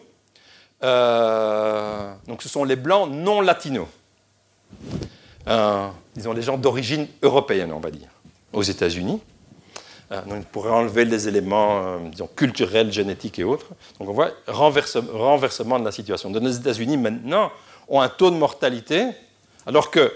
euh, donc ce sont les Blancs non latinos. Euh, disons les gens d'origine européenne, on va dire, aux États-Unis. donc on enlever les éléments culturels, génétiques et autres. Donc on voit renversement de la situation. les États-Unis maintenant ont un taux de mortalité Alors que,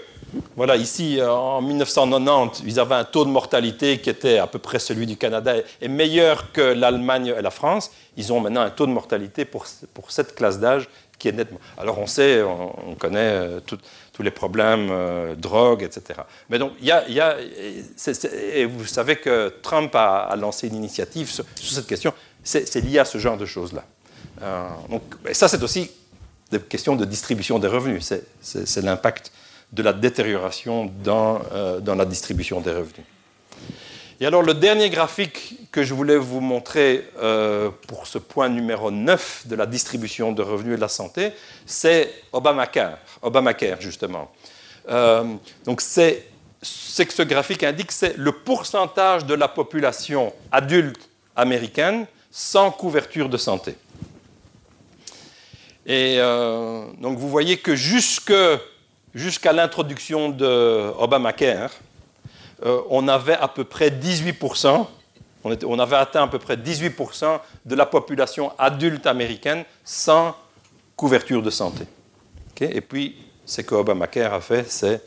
voilà, ici, en 1990, ils avaient un taux de mortalité qui était à peu près celui du Canada et meilleur que l'Allemagne et la France. Ils ont maintenant un taux de mortalité pour, pour cette classe d'âge qui est nettement. Alors on sait, on, connaît euh, tous les problèmes, euh, drogue, etc. Mais donc, il y a. Y a et vous savez que Trump a, lancé une initiative sur, cette question. C'est lié à ce genre de choses-là. Euh, donc, et ça, c'est aussi des questions de distribution des revenus. C'est l'impact de la détérioration dans, euh, dans la distribution des revenus. Et alors le dernier graphique que je voulais vous montrer euh, pour ce point numéro 9 de la distribution de revenus et de la santé, c'est Obamacare, Obamacare justement. Euh, donc c'est que ce graphique indique c'est le pourcentage de la population adulte américaine sans couverture de santé. Et euh, donc vous voyez que jusqu'à l'introduction de Obamacare, euh, on avait à peu près 18%, on, avait atteint à peu près 18% de la population adulte américaine sans couverture de santé. Et puis, ce que Obamacare a fait, c'est,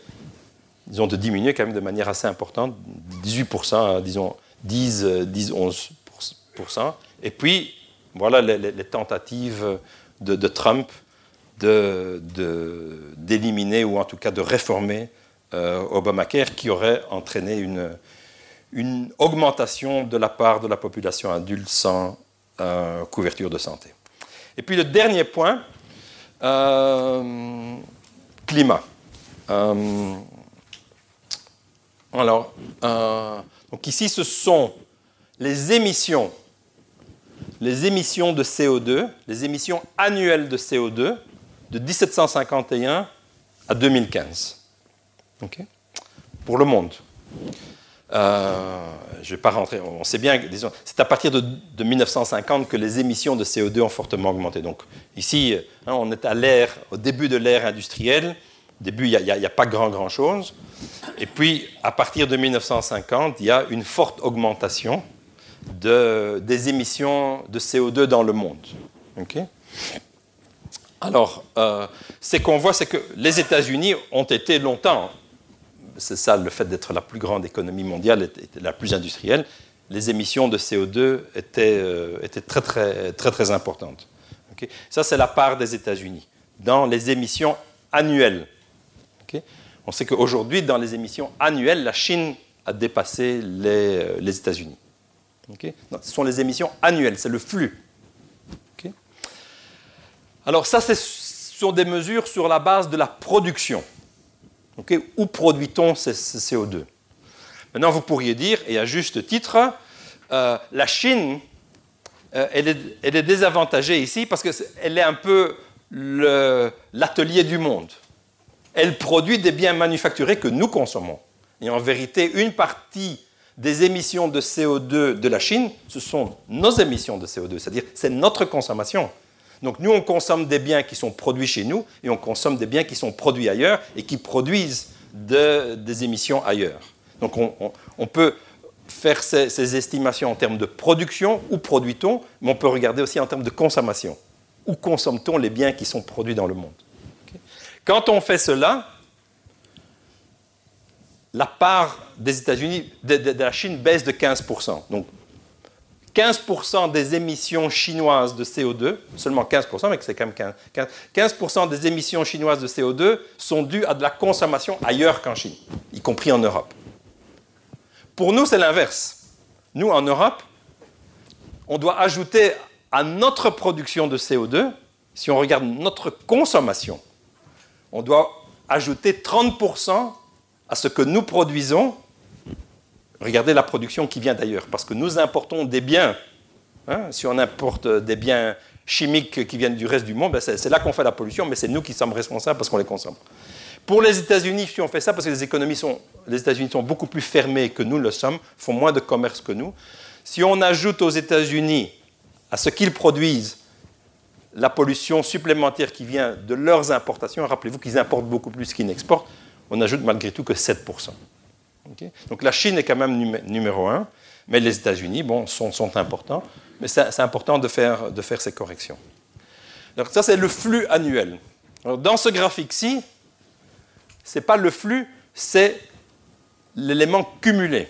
disons, de diminuer quand même de manière assez importante, 18% à, disons, 10, 10 11%. Et puis, voilà les, tentatives de, Trump d'éliminer ou en tout cas de réformer euh, Obamacare qui aurait entraîné une, augmentation de la part de la population adulte sans euh, couverture de santé. Et puis le dernier point, euh, climat. alors, donc ici, ce sont les émissions, les émissions de CO2, les émissions annuelles de CO2 de 1751 à 2015 pour le monde. Euh, je ne vais pas rentrer, on sait bien, c'est à partir de, 1950 que les émissions de CO2 ont fortement augmenté. Donc ici, hein, on est à l'ère, au début de l'ère industrielle. Au début, il n'y a, pas grand, grand chose. Et puis, à partir de 1950, il y a une forte augmentation de, des émissions de CO2 dans le monde. Alors, euh, ce qu'on voit, c'est que les États-Unis ont été longtemps c'est ça le fait d'être la plus grande économie mondiale, la plus industrielle, les émissions de CO2 étaient, euh, étaient très, très, très, très importantes. ça, c'est la part des États-Unis dans les émissions annuelles. On sait qu'aujourd'hui, dans les émissions annuelles, la Chine a dépassé les, euh, les États-Unis. Ce sont les émissions annuelles, c'est le flux. Alors ça, ce sont des mesures sur la base de la production. Où produit-on ce, CO2 Maintenant, vous pourriez dire, et à juste titre, euh, la Chine, euh, elle, est, désavantagée ici parce qu'elle est un peu l'atelier du monde. Elle produit des biens manufacturés que nous consommons. Et en vérité, une partie des émissions de CO2 de la Chine, ce sont nos émissions de CO2, c'est-à-dire c'est notre consommation. Donc nous, on consomme des biens qui sont produits chez nous et on consomme des biens qui sont produits ailleurs et qui produisent des émissions ailleurs. Donc on, peut faire ces, estimations en termes de production, où produit-on, mais on peut regarder aussi en termes de consommation. Où consomme-t-on les biens qui sont produits dans le monde? Quand on fait cela, la part des États-Unis, de, la Chine baisse de 15%. Donc 15% des émissions chinoises de CO2, seulement 15%, mais c'est quand même 15%, 15 des émissions chinoises de CO2 sont dues à de la consommation ailleurs qu'en Chine, y compris en Europe. Pour nous, c'est l'inverse. Nous, en Europe, on doit ajouter à notre production de CO2, si on regarde notre consommation, on doit ajouter 30% à ce que nous produisons Regardez la production qui vient d'ailleurs, parce que nous importons des biens. Hein, si on importe des biens chimiques qui viennent du reste du monde, ben c'est là qu'on fait la pollution, mais c'est nous qui sommes responsables parce qu'on les consomme. Pour les États-Unis, si on fait ça, parce que les économies sont, les États-Unis sont beaucoup plus fermés que nous le sommes, font moins de commerce que nous. Si on ajoute aux États-Unis à ce qu'ils produisent la pollution supplémentaire qui vient de leurs importations, rappelez-vous qu'ils importent beaucoup plus qu'ils n'exportent, on ajoute malgré tout que 7%. Donc la Chine est quand même numéro un, mais les États-Unis bon, sont, importants. Mais c'est important de faire, de faire ces corrections. Donc ça, c'est le flux annuel. dans ce graphique-ci, ce n'est pas le flux, c'est l'élément cumulé.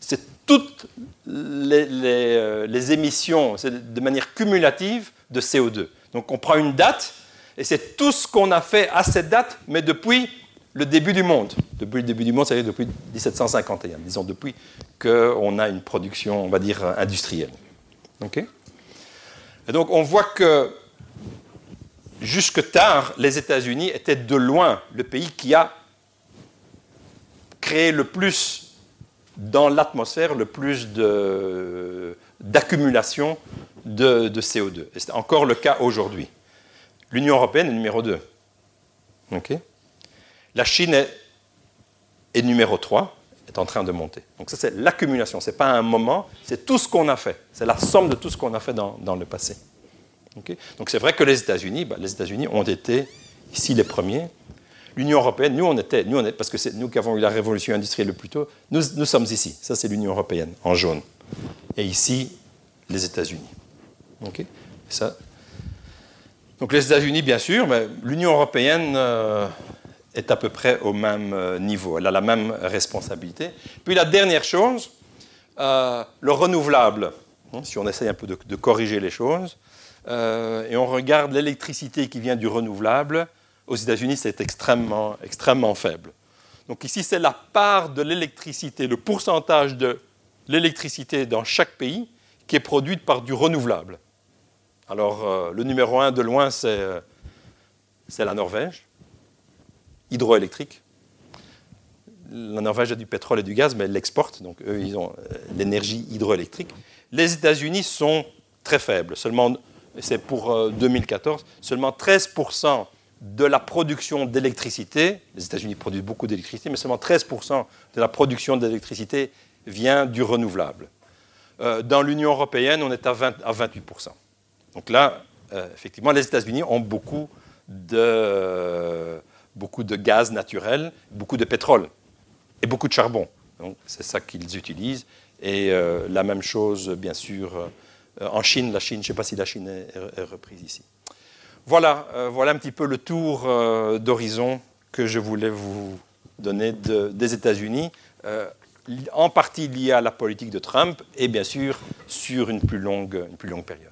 C'est toutes les, euh, les émissions, c'est de manière cumulative de CO2. Donc on prend une date, et c'est tout ce qu'on a fait à cette date, mais depuis le début du monde. Depuis le début du monde, c'est-à-dire depuis 1751, disons depuis qu'on a une production, on va dire, industrielle. et donc on voit que jusque tard, les États-Unis étaient de loin le pays qui a créé le plus dans l'atmosphère, le plus d'accumulation de, de, CO2. Et c'est encore le cas aujourd'hui. L'Union européenne est numéro 2. La Chine est, numéro 3, est en train de monter. Donc ça, c'est l'accumulation. Ce n'est pas un moment, c'est tout ce qu'on a fait. C'est la somme de tout ce qu'on a fait dans, le passé. Donc c'est vrai que les États-Unis, bah, les États-Unis ont été ici les premiers. L'Union européenne, nous on était, nous on est, parce que c'est nous qui avons eu la révolution industrielle le plus tôt, nous, nous sommes ici. Ça c'est l'Union européenne en jaune. Et ici, les États-Unis. Donc les États-Unis, bien sûr, mais l'Union européenne euh, est à peu près au même euh, niveau. Elle a la même responsabilité. Puis la dernière chose, euh, le renouvelable. Hein, si on essaye un peu de, corriger les choses, et on regarde l'électricité qui vient du renouvelable, aux États-Unis, c'est extrêmement, extrêmement faible. Donc ici, c'est la part de l'électricité, le pourcentage de l'électricité dans chaque pays qui est produite par du renouvelable. Alors, euh, le numéro un de loin, euh, c'est la Norvège, hydroélectrique. La Norvège a du pétrole et du gaz, mais elle l'exporte, donc eux, ils ont euh, l'énergie hydroélectrique. Les États-Unis sont très faibles, seulement, c'est pour 2014, seulement 13% de la production d'électricité, les États-Unis produisent beaucoup d'électricité, mais seulement 13% de la production d'électricité vient du renouvelable. dans l'Union européenne, on est à, 20, à 28%. Donc là, euh, effectivement, les États-Unis ont beaucoup de, beaucoup de gaz naturel, beaucoup de pétrole et beaucoup de charbon. Donc c'est ça qu'ils utilisent. Et euh, la même chose, bien sûr, euh, en Chine. La Chine, je ne sais pas si la Chine est, reprise ici. Voilà, voilà un petit peu le tour d'horizon que je voulais vous donner des États-Unis en partie lié à la politique de Trump et bien sûr sur une plus longue, une plus longue période.